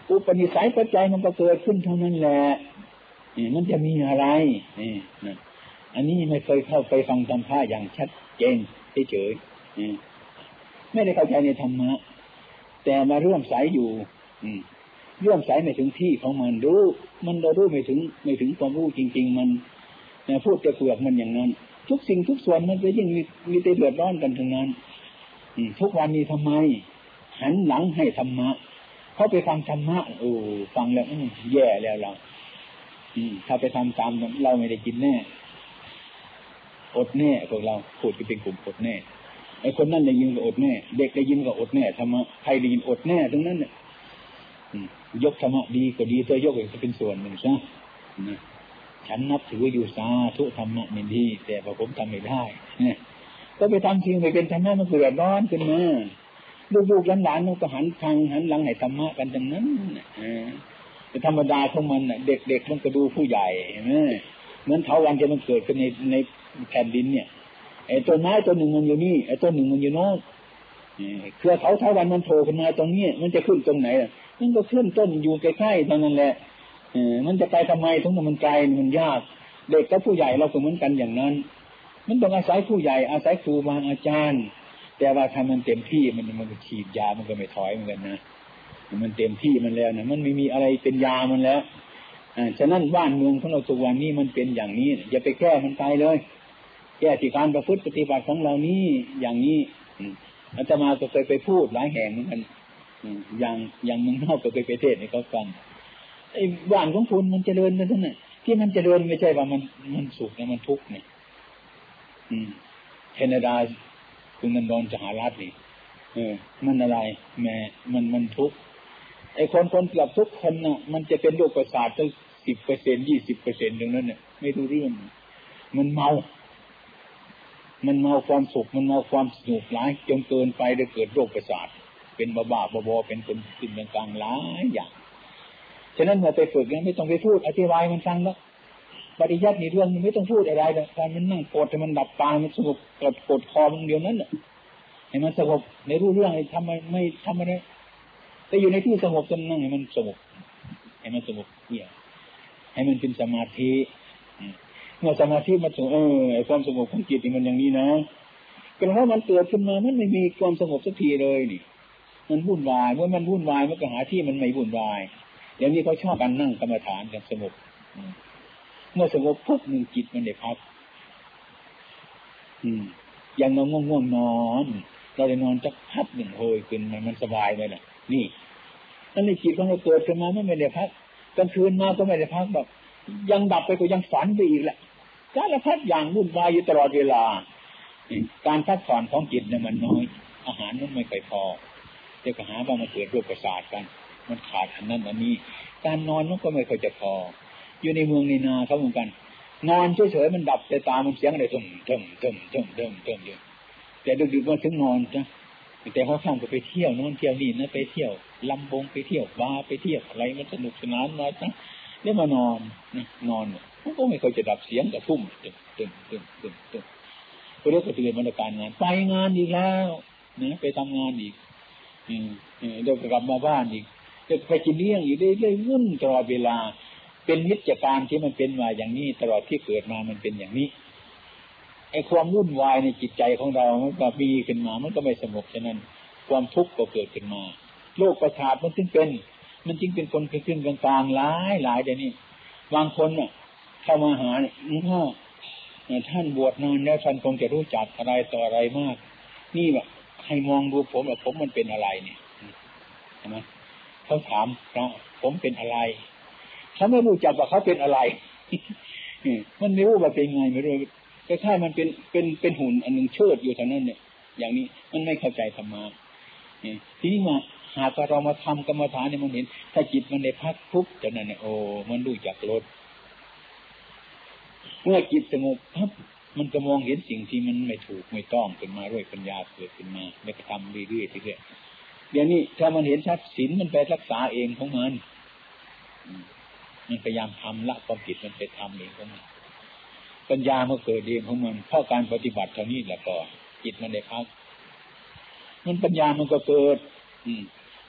Speaker 1: อุปนิสัยปัจจัยมันก็เกิดขึ้นเท่านั้นแหละนี่มันจะมีอะไรนี่นะอันนี้ไม่เคยเข้าไปฟังธรรมะอย่างชัดเจนเฉยๆไม่ได้เข้าใจในธรรมะแต่มาร่วมสายอยู่ อืม ร่วมสายไม่ถึงที่ของมันรู้ มันเรารู้ไม่ถึงไม่ถึงความรู้จริง ๆ มันพูดจะเปลือกมันอย่างนั้น ทุกสิ่งทุกส่วนมันจะยิ่งมีมีแต่เดือดร้อนกันทั้งนั้นทุกวันนี้ทำไม หันหลังให้ธรรมะเขาไปฟังธรรมะโอ้ฟังแล้วแย่แล้วเราถ้าไปทำตามเราไม่ได้กินแน่ อดแน่พวกเราพูดกันเป็นกลุ่มอดแน่ไอ้คนนั่นได้ยินก็อดแน่ เด็กได้ยินก็อดแน่ธรรมะใครได้ยินอดแน่ทั้งนั้นเนี่ย ยกธรรมะดีก็ดีเธอยกเองจะเป็นส่วนหนึ่งซะฉันนับถืออยู่สาธุธรรมะนี่ดี แต่พอผมทำไม่ได้เนี่ยก็ไปทำสิ่งไม่เป็นธรรมะมันเกิดร้อนขึ้นมาลูกๆหลานๆมันก็หันทางหันหลังให้ธรรมะกันดังนั้นแต่ธรรมดาของมันเด็กๆมันก็ดูผู้ใหญ่เหมือนเถาวันจะมันเกิดขึ้นในในแผ่นดินเนี่ยไอ้ต้นไม้ต้นหนึ่งมันอยู่นี่ไอ้ต้นหนึ่งมันอยู่โน้น เครือเขาเถาวันมันโผล่ขึ้นมาตรงนี้มันจะขึ้นตรงไหนมันก็ขึ้นต้นอยู่ใกล้ๆตรงนั้นแหละมันจะไปทำไมทั้งมันไกลมันยาก เด็กกับผู้ใหญ่เราก็เหมือนกันอย่างนั้น มันต้องอาศัยผู้ใหญ่อาศัยครูบาอาจารย์ แต่ว่าถ้ามันเต็มที่มันมันฉีดยามันก็ไม่ถอยเหมือนกันนะมันเต็มที่มันแล้วนะมันไม่มีอะไรเป็นยามันแล้วอ่าฉะนั้นบ้านเมืองของเราทุกวันนี้มันเป็นอย่างนี้อย่าไปแก้มันไปเลย แก้ที่การประพฤติปฏิบัติของเรานี้อย่างนี้ อาตมาก็เคยไปพูดหลายแห่งเหมือนกันอย่างอย่างมึงนอกก็เคยไปเทศให้เขาฟังไอ้บ้านของคุณมันเจริญกันทั้งนั้นที่มันเจริญไม่ใช่ว่ามันมันสุขนะมันทุกข์เนี่ยอืมแคนาดาคุณนันดอนสหรัฐนี่เออ มันอะไร แม่มันมันทุกข์ไอ้คนคนเกือบทุกคนน่ะ มันจะเป็นโรคประสาทตั้งสิบเปอร์เซ็นยี่สิบเปอร์เซ็นต์ตรงนั้นเนี่ยไม่รู้เรื่อง มันเมา มันเมาความสุขมันเมาความสนุกหลายจนเกินไปได้เกิดโรคประสาท เป็นบ้าบ้าบอเป็นคนสิ่งต่างๆหลายอย่างฉะนั้นเมื่อไปฝึกเนี่ยไม่ต้องไปพูดอธิบายมันฟังแล้วปริยัติในเรื่องนี้ไม่ต้องพูดอะไรเลยการมันนั่งกดให้มันดับตามันสงบกดกดคอมันเดียวนั้นให้มันสงบในรู้เรื่องทำไมไม่ทำอะไรแต่อยู่ในที่สงบจนนั่งให้มันสงบให้มันสงบเกี่ยให้มันเป็นสมาธิ เมื่อสมาธิมันสงบเออไอความสงบของจิตมันอย่างนี้นะก็เพราะมันเกิดขึ้นมามันไม่มีความสงบสักทีเลยนี่ มันวุ่นวายเมื่อมันวุ่นวายมันก็หาที่มันไม่วุ่นวายอย่างนี้เขาชอบกันนั่งกรรมฐานกันสงบเมื่อสงบปุ๊บหนึ่งจิตมันได้พักอืมอย่างเราง่วงง่วงนอน เราได้นอนจักพักหนึ่งโหยขึ้นมันมันสบายเลยแหละนี่นั่นในจิตของเราเกิดขึ้นมาไม่ได้พักกลางคืนมาก็ไม่ได้พักแบบยังดับไปก็ยังฝันไปอีกแหละ การละพักอย่างวุ่นวายอยู่ตลอดเวลา การพักผ่อนของจิตเนี่ยมันน้อย อาหารมันไม่ค่อยพอจะก็หาว่ามันเกิดโรคประสาทกัน มันขาดอันนั้นอันนี้ การนอนมันก็ไม่ค่อยจะพอ อยู่ในเมืองในนาเขาเหมือนกัน นอนเฉยๆมันดับแต่ตามันเสียงอะไรตึมตึมตึมตึมตึมตึมอยู่แต่ดึกๆมาถึงนอนจ้ะแต่พอข้างก็ไปเที่ยวนู่นเที่ยวนี่นะไปเที่ยวลำบงไปเที่ยวบาไปเที่ยวอะไรมันสนุกสนานมาจ้ะแล้วมานอนนะนอน มันก็ไม่เคยจะดับเสียงกระทุ่มตึ้งตึ้งตึ้งตึ้งตึ้งก็เรียกว่าเตือนบรรยากาศงาน ไปงานอีกแล้วนะไปทำงานอีกอืมเดี๋ยวกลับมาบ้านอีกจะไปกินเลี้ยงอีกเรื่อยๆวุ่นตลอดเวลา เป็นนิจการที่มันเป็นมาอย่างนี้ ตลอดที่เกิดมามันเป็นอย่างนี้ไอ้ความวุ่นวายในจิตใจของเรา มันก็มีขึ้นมา มันก็ไม่สงบฉะนั้น ความทุกข์ก็เกิดขึ้นมา โลกประสาทมันจึงเป็น มันจึงเป็นคนขึ้นกลางๆหลายหลายเดี๋ยวนี้บางคนเนี่ย เข้ามาหาเนี่ยพ่อท่านบวชนานแล้วท่านคงจะรู้จักอะไรต่ออะไรมาก นี่แบบให้มองดูผมว่าผมมันเป็นอะไรเนี่ยใช่ไหมเขาถามพระผมเป็นอะไรเขาไม่รู้จักว่าเขาเป็นอะไรมันไม่รู้ว่าเป็นไงไม่รู้แต่ถ้ามันเป็นเป็นเป็นหุ่นอันหนึ่งเชิดอยู่เท่านั้นเนี่ย อย่างนี้มันไม่เข้าใจธรรมะทีนี้มาหากเรามาทำกรรมฐานเนี่ยมันเห็น ถ้าจิตมันได้พักทุกจะนั่นเนี่ยโอ้มันรู้จักลด เมื่อจิตสงบพับมันก็มองเห็นสิ่งที่มันไม่ถูกไม่ต้องขึ้นมาด้วยปัญญาเกิดขึ้นมาแล้วทำเรื่อยๆเรื่อยๆเดี๋ยวนี้ถ้ามันเห็นชัดศีลมันไปรักษาเองของมันมันพยายามทำละความผิดมันไปทำเองของมันปัญญาเมื่อเกิดเองของมันเพราะการปฏิบัติเท่านี้แหละก็จิตมันได้พักมันปัญญามันก็เกิด อืม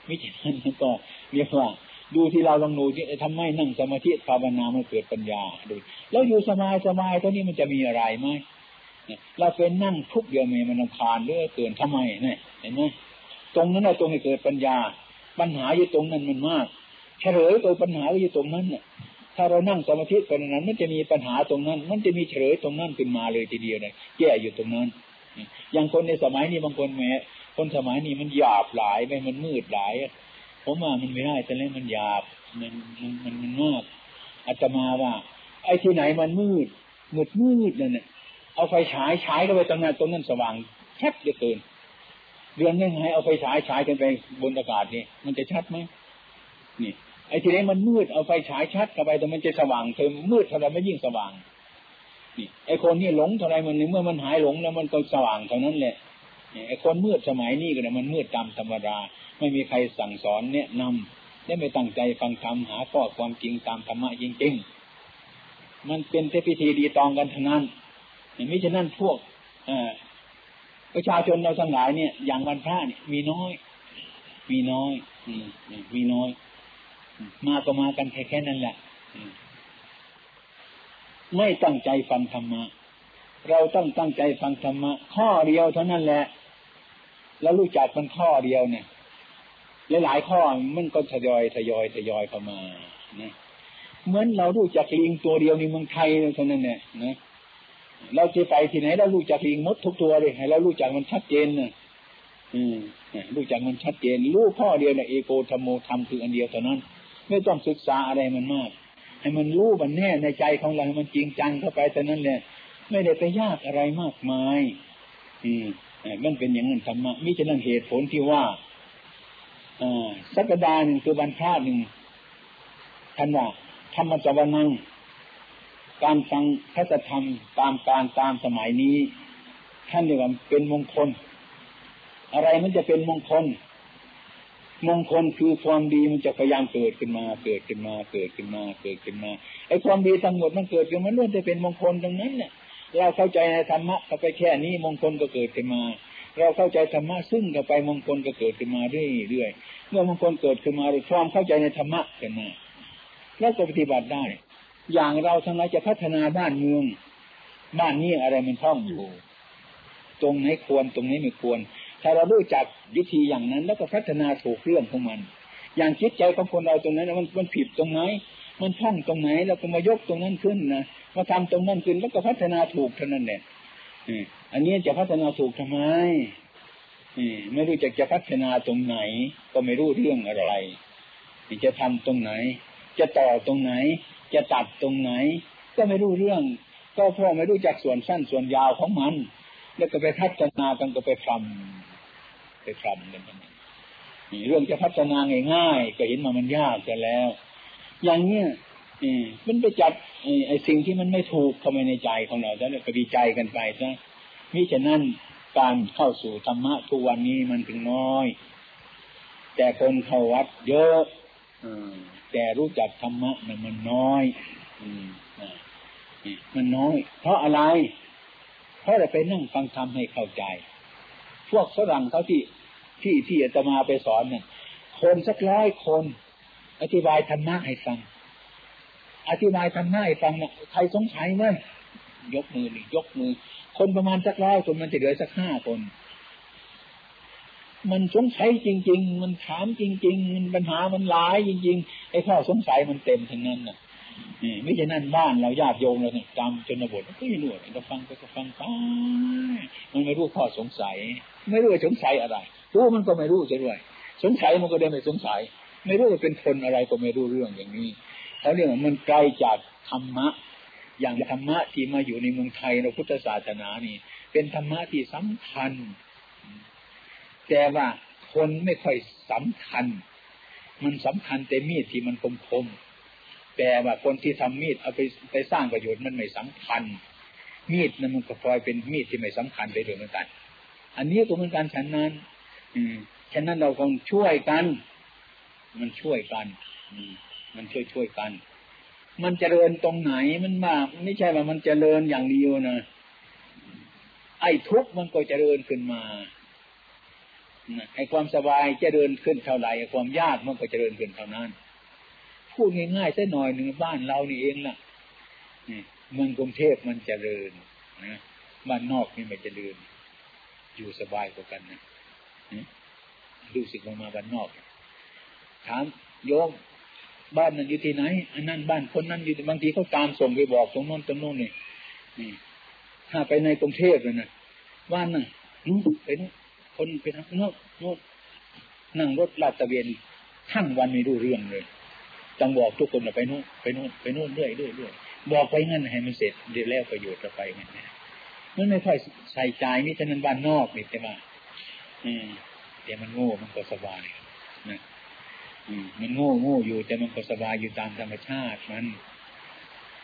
Speaker 1: มิฉะนั้นมันก็เรียกว่า ดูที่เราลองดูที่ทำไมนั่งสมาธิภาวนามันเกิดปัญญาดูแล้วอยู่สบายสบายเท่านี้มันจะมีอะไรไหมเราเป็นนั่งทุกเดียวเมมันคานเรื่อเกินทำไมเนี่ยเห็นไหมตรงนั้นแหละตรงให้เกิดปัญญา ปัญหาอยู่ตรงนั้นมันมาก เฉลยตัวปัญหาอยู่ตรงนั้นเนี่ยถ้าเรานั่งสมาธิไปนั้น มันจะมีปัญหาตรงนั้น มันจะมีเฉลยตรงนั้นขึ้นมาเลยทีเดียวเลยแก้อยู่ตรงนั้น อย่างคนในสมัยนี้บางคนแม้คนสมัยนี้มันหยาบหลายไปมันมืดหลาย ผมว่ามันไม่ได้แต่แล้วมันหยาบมันมันมันมันมากอาตมาว่า ไอ้ที่ไหนมันมืดมืดมืดนั่นเนี่ยเอาไฟฉายฉายเข้าไปตรงนั้นตรงนั้นสว่างชัดเหลือเกินเดือนนึงให้เอาไฟฉายฉายกันไปบนอากาศนี่มันจะชัดไหมนี่ ไอ้ทีนี้มันมืดเอาไฟฉายชัดเข้าไปแต่มันจะสว่างเธอมืดเท่าไรไม่ยิ่งสว่างนี่ไอ้คนนี่หลงเท่าไรมันเมื่อมันหายหลงแล้วมันก็สว่างเท่านั้นแหละ ไอ้คนมืดสมัยนี้ก็เนี่ยมันมืดตามธรรมดาไม่มีใครสั่งสอนแนะนำได้ไม่ตั้งใจฟังธรรมหาข้อความจริงตามธรรมะจริงๆ มันเป็นเทพิธีดีตองกันทั้งนั้นมิฉะนั้นพวกอประชาชนเราทั้งหลายเนี่ย อย่างวันพระเนี่ยมีน้อย มีน้อยมีน้อย มาก็มากันแค่แค่นั้นแหละไม่ตั้งใจฟังธรรมะ เราต้องตั้งใจฟังธรรมะ ข้อเดียวเท่านั้นแหละ แล้วรู้จักมันข้อเดียวเนี่ยหลายๆข้อมันก็ทยอยทยอยทยอยเข้ามานะเหมือนเรารู้จักลิงตัวเดียวในเมืองไทยเท่านั้นเนี่ยนะเราจะไปที่ไหนเรารู้จักลิงมดทุกตัวเลยให้เรารู้จักมันชัดเจนนะอืมรู้จักมันชัดเจน รู้ข้อเดียวเนี่ยเอโกธรรมโมธรรมคืออันเดียวเท่านั้น ไม่ต้องศึกษาอะไรมันมาก ให้มันรู้มันแน่ในใจของเราให้มันจริงจังเข้าไปแต่นั้นแหละไม่ได้ไปยากอะไรมากมาย อืม มันเป็นอย่างนั้นธรรมะมิฉะนั้นเหตุผลที่ว่าสักดาห์หนึ่งคือบรรพาหนึ่งท่านว่าธรรมจวนังการฟังพระธรรมตามการตามสมัยนี้ท่านเรียกว่าเป็นมงคล อะไรมันจะเป็นมงคล มงคลคือความดีมันจะพยายามเกิดขึ้นมา เกิดขึ้นมา เกิดขึ้นมา เกิดขึ้นมาไอ้ความดีทั้งหมดมันเกิดขึ้นมันล้วนจะเป็นมงคลตรงนั้นเนี่ย เราเข้าใจในธรรมะเข้าไปแค่นี้มงคลก็เกิดขึ้นมา เราเข้าใจธรรมะซึ่งก็ไปมงคลก็เกิดขึ้นมาเรื่อยๆเมื่อมงคลเกิดขึ้นมาความเข้าใจในธรรมะขึ้นมาแล้วก็ปฏิบัติได้ อย่างเราทั้งหลายจะพัฒนาบ้านเมือง บ้านนี้อะไรมันท่องอยู่ ตรงไหนควรตรงนี้ไม่ควร ถ้าเรารู้จักวิธีอย่างนั้น แล้วก็พัฒนาถูกเรื่องของมัน อย่างจิตใจของคนเราตรงนั้นมันมันผิดตรงไหนมันท่องตรงไหนเราก็มายกตรงนั้นขึ้นนะ มาทำตรงนั้นขึ้นแล้วก็พัฒนาถูกเท่านั้นเนี่ยอันนี้จะพัฒนาถูกทำไมไม่รู้จักจะพัฒนาตรงไหน ก็ไม่รู้เรื่องอะไรจะทำตรงไหน จะต่อตรงไหน จะตัดตรงไหน ก็ไม่รู้เรื่อง ก็เพราะไม่รู้จักส่วนสั้นส่วนยาวของมัน แล้วก็ไปพัฒนากันก็ไปทำไปทำกันเรื่องจะพัฒนาง่ายๆก็เห็นมามันยากจะแล้ว อย่างเนี้ย มันไปจับไอ้สิ่งที่มันไม่ถูกเข้ามาในใจของเราแล้วก็ดีใจกันไปซะมิฉะนั้นการเข้าสู่ธรรมะทุกวันนี้มันถึงน้อย แต่คนเข้าวัดเยอะแต่รู้จักธรรมะมันมันน้อยมันน้อย เพราะอะไร เพราะเราไปนั่งฟังธรรมให้เข้าใจ พวกฝรั่งเขาที่ที่ที่จะมาไปสอนเนี่ยคนสักร้อยคน อธิบายธรรมะให้ฟัง อธิบายธรรมะให้ฟังนี่ยใครสงสัยไหมยกมือหนี่ยกมือ คนประมาณสักร้อยคนมันจะเหลือสักห้าคน มันสงสัยจริง ๆ มันถามจริง ๆ มันปัญหามันหลายจริง ๆ ไอ้ข้อสงสัยมันเต็มทั้งนั้นน่ะนี่ไม่ใช่นั่นบ้านเราญาติโยมเราเนี่ยจำชนบทก็ไม่รู้ก็ฟังก็ฟังไปมันไม่รู้ข้อสงสัย ไม่รู้ว่าสงสัยอะไรรู้มันก็ไม่รู้จะด้วย สงสัยมันก็ได้ไม่สงสัย ไม่รู้ว่าเป็นคนอะไรก็ไม่รู้เรื่องอย่างนี้ เขาเรียกว่ามันไกลจากธรรมะ อย่างธรรมะที่มาอยู่ในเมืองไทยเราพุทธศาสนานี่ เป็นธรรมะที่สำคัญ แต่ว่าคนไม่ค่อยสำคัญ มันสำคัญแต่มีดที่มันคมคมแต่ว่าคนที่ทำมีดเอาไปไปสร้างประโยชน์มันไม่สำคัญ มีดนั้นมันก็พลอยเป็นมีดที่ไม่สำคัญไปด้วยเหมือนกัน อันนี้ก็เหมือนกันฉันนั้น อืมฉะนั้นเราคงช่วยกัน มันช่วยกัน อืม มันช่วยช่วยกัน มันเจริญตรงไหนมันมากไม่ใช่ว่ามันเจริญอย่างเดียวนะไอ้ทุกข์มันก็เจริญขึ้นมาไอ้ความสบายเจริญขึ้นเท่าไหร่ไอ้ความยากมันก็เจริญขึ้นเท่านั้น พูดง่ายๆสักหน่อยหนึ่งบ้านเรานี่เองล่ะเมืองกรุงเทพมันเจริญนะบ้านนอกนี่ไม่เจริญ อยู่สบายกว่ากันนะดูสิลงมาบ้านนอก ถามโยม บ้านนั้นอยู่ที่ไหนอันนั้นบ้านคนนั้นอยู่บางทีเขาตามส่งไปบอกตรงโน้นตรงโน้นนี่นี่ ถ้าไปในกรุงเทพเลยนะบ้านน่ะนู้นไปนู้นคนไปทางโน้นโน้นนั่งรถลาดตะเวนทั้งวันไม่รู้เรื่องเลยต้องบอกทุกคนไปโน่นไปโน่นไปโน่นเรื่อยเรื่อยเรื่อยบอกไปงั้นให้มันเสร็จเดี๋ยวแล้วประโยชน์จะไปงั้นนะมันไม่ค่อยใส่ใจมิฉะนั้นบ้านนอกนี่ใช่ไหมอืมแต่มันโง่มันก็สบาย มันโง่โง่อยู่แต่มันก็สบายอยู่ตามธรรมชาติมัน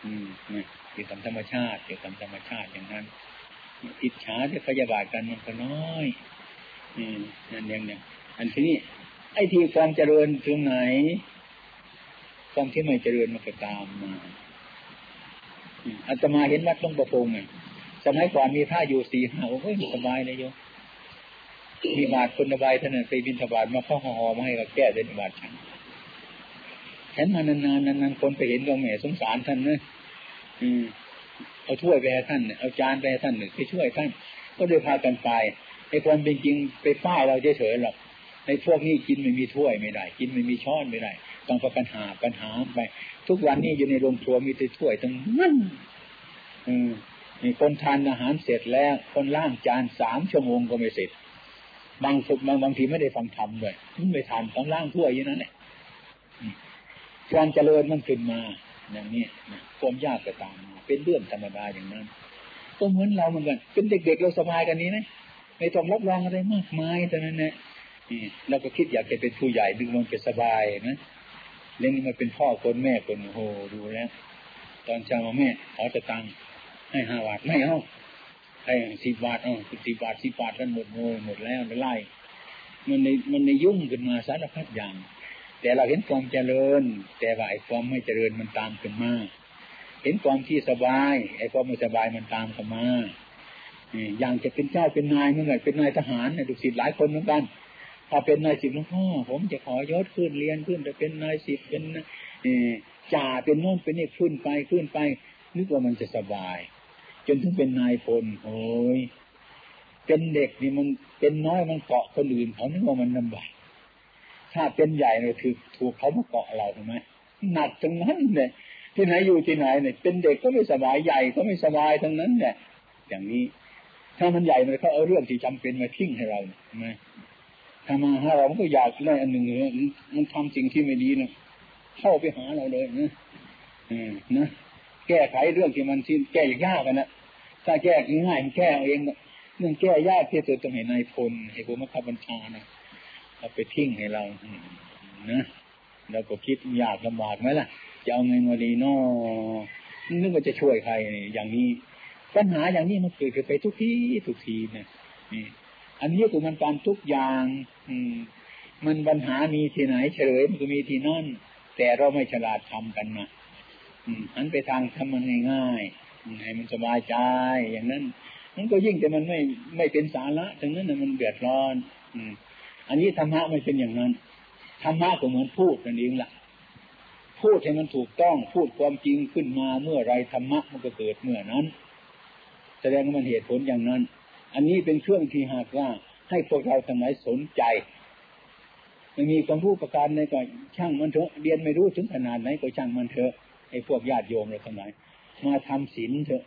Speaker 1: อืมนะอยู่ตามธรรมชาติอยู่ตามธรรมชาติอย่างนั้นอิจฉาจะพยาบาทกันมันก็น้อย อืมนั่นอย่างนี้อันที่นี้ไอ้ที่ความเจริญถึงไหน ความที่ไม่เจริญมันก็ตามมาอาตมาเห็นวัดต้องประพงไงสมัยก่อนมีผ้าอยู่สี่ห้าโอ้ยสบายเลยโยม มีบาทคนสบายท่านไปบินสบาทมาเข้าห่อมาให้กับแก้เป็นบาทฉันเห็นมานานๆนานๆคนไปเห็นก็แหมสงสารท่านเนยอืมเอาถ้วยไปให้ท่านเอาจานไปให้ท่านหนึ่งไปช่วยท่าน ก็เลยพากันไปไอ้ความเป็นจริงไปป้ายเราเฉยๆหรอกในพวกนี้กินไม่มีถ้วยไม่ได้ กินไม่มีช้อนไม่ได้ ต้องประกันหาปัญหาไป ทุกวันนี้อยู่ในโรงครัวมีแต่ถ้วยทั้งนั้นอืมมีคนทานอาหารเสร็จแล้ว คนล่างจานสามชั่วโมงก็ไม่เสร็จ บางบางบางทีไม่ได้ฟังธรรมเลยไม่ทานต้องล่างถ้วอย่างนั้นแหละการเจริญมันขึ้นมา อย่างนี้นะความยากก็ตามมาเป็นเรื่องธรรมดาอย่างนั้นก็เหมือนเราเหมือนกันเป็นเด็กๆเราสบายกันนี้นะไม่ต้องรับรองอะไรมากมายแต่นั้นนะเราก็คิดอยากจะเป็นผู้ใหญ่ดึงมันจะสบายนะเลี้ยงมาเป็นพ่อคนแม่คนโหดูแล้ว ตอนเช้ามาแม่ขอจะตังให้ห้าบาทไม่เอา ให้สิบบาทเอาสิบบาทสิบบาทกันหมดโง่หมดแล้วไล่มันในมันในยุ่งขึ้นมาสารพัดอย่าง แต่เราเห็นความเจริญ แต่ว่าไอ้ความไม่เจริญมันตามขึ้นมาเห็นความที่สบายไอ้ความไม่สบายมันตามขึ้นมาอย่างจะเป็นเจ้าเป็นนายเมื่อไงเป็นนายทหารเนี่ยดุสิตหลายคนเหมือนกันถ้าเป็นนายสิบหลวงพ่อผมจะขอยศขึ้นเรียนขึ้นจะเป็นนายสิบเป็นจ่าเป็นโน่นเป็นนี่ขึ้นไปขึ้นไปนึกว่ามันจะสบาย จนถึงเป็นนายพลโอ้ยเป็นเด็กนี่มันเป็นน้อยมันเกาะคนอื่นเขานึกว่ามันลำบากถ้าเป็นใหญ่เนี่ยถือถูกเขามาเกาะเราถูกไหมหนักทั้งนั้นเนี่ยที่ไหนอยู่ที่ไหนเนี่ยเป็นเด็กก็ไม่สบายใหญ่ก็ไม่สบายทั้งนั้นเนี่ยอย่างนี้ ถ้ามันใหญ่มันเขาเอาเรื่องที่จำเป็นมาทิ้งให้เราใช่ไหมทำมาหาเราก็อยากได้อันหนึ่งเลยมันทำสิ่งที่ไม่ดีนะเข้าไปหาเราเลยนะนะแก้ไขเรื่องที่มันที่แก้ยากกันนะ ถ้าแก้ง่ายแก้เองเรื่องแก้ยากที่สุดต้องให้นายพลให้ผู้มังคับบัญชานะเอาไปทิ้งให้เรานะเราก็คิดยากลำบากไหมล่ะ จะเอาเงินมาดีนอนึกว่าจะช่วยใครอย่างนี้ ปัญหาอย่างนี้มันเกิดขึ้นไปทุกที่ทุกทีเนี่ยนี่ อันนี้คือมันการทุกอย่าง อืม มันปัญหามีที่ไหน เฉลยมันก็มีที่นั่น แต่เราไม่ฉลาดทำกันนะอืมอันไปทางทำมันง่ายๆ ให้มันสบายใจอย่างนั้นมันก็ยิ่งแต่มันไม่ไม่เป็นสาระถึงนั้นนะมันเดือดร้อน อืม อันนี้ธรรมะไม่เป็นอย่างนั้นธรรมะก็เหมือนพูดนั่นเองล่ะ พูดให้มันถูกต้องพูดความจริงขึ้นมาเมื่อไรธรรมะมันก็เกิดเมื่อนั้น แสดงว่ามันเหตุผลอย่างนั้น อันนี้เป็นเครื่องที่หากว่าให้พวกเราทั้งหลายสนใจไม่มีความรู้ประการในก็ช่างมันเถอะเรียนไม่รู้ถึงขนาดไหนก็ช่างมันเถอะไอ้พวกญาติโยมเราทั้งหลาย มาทำศีลเถอะ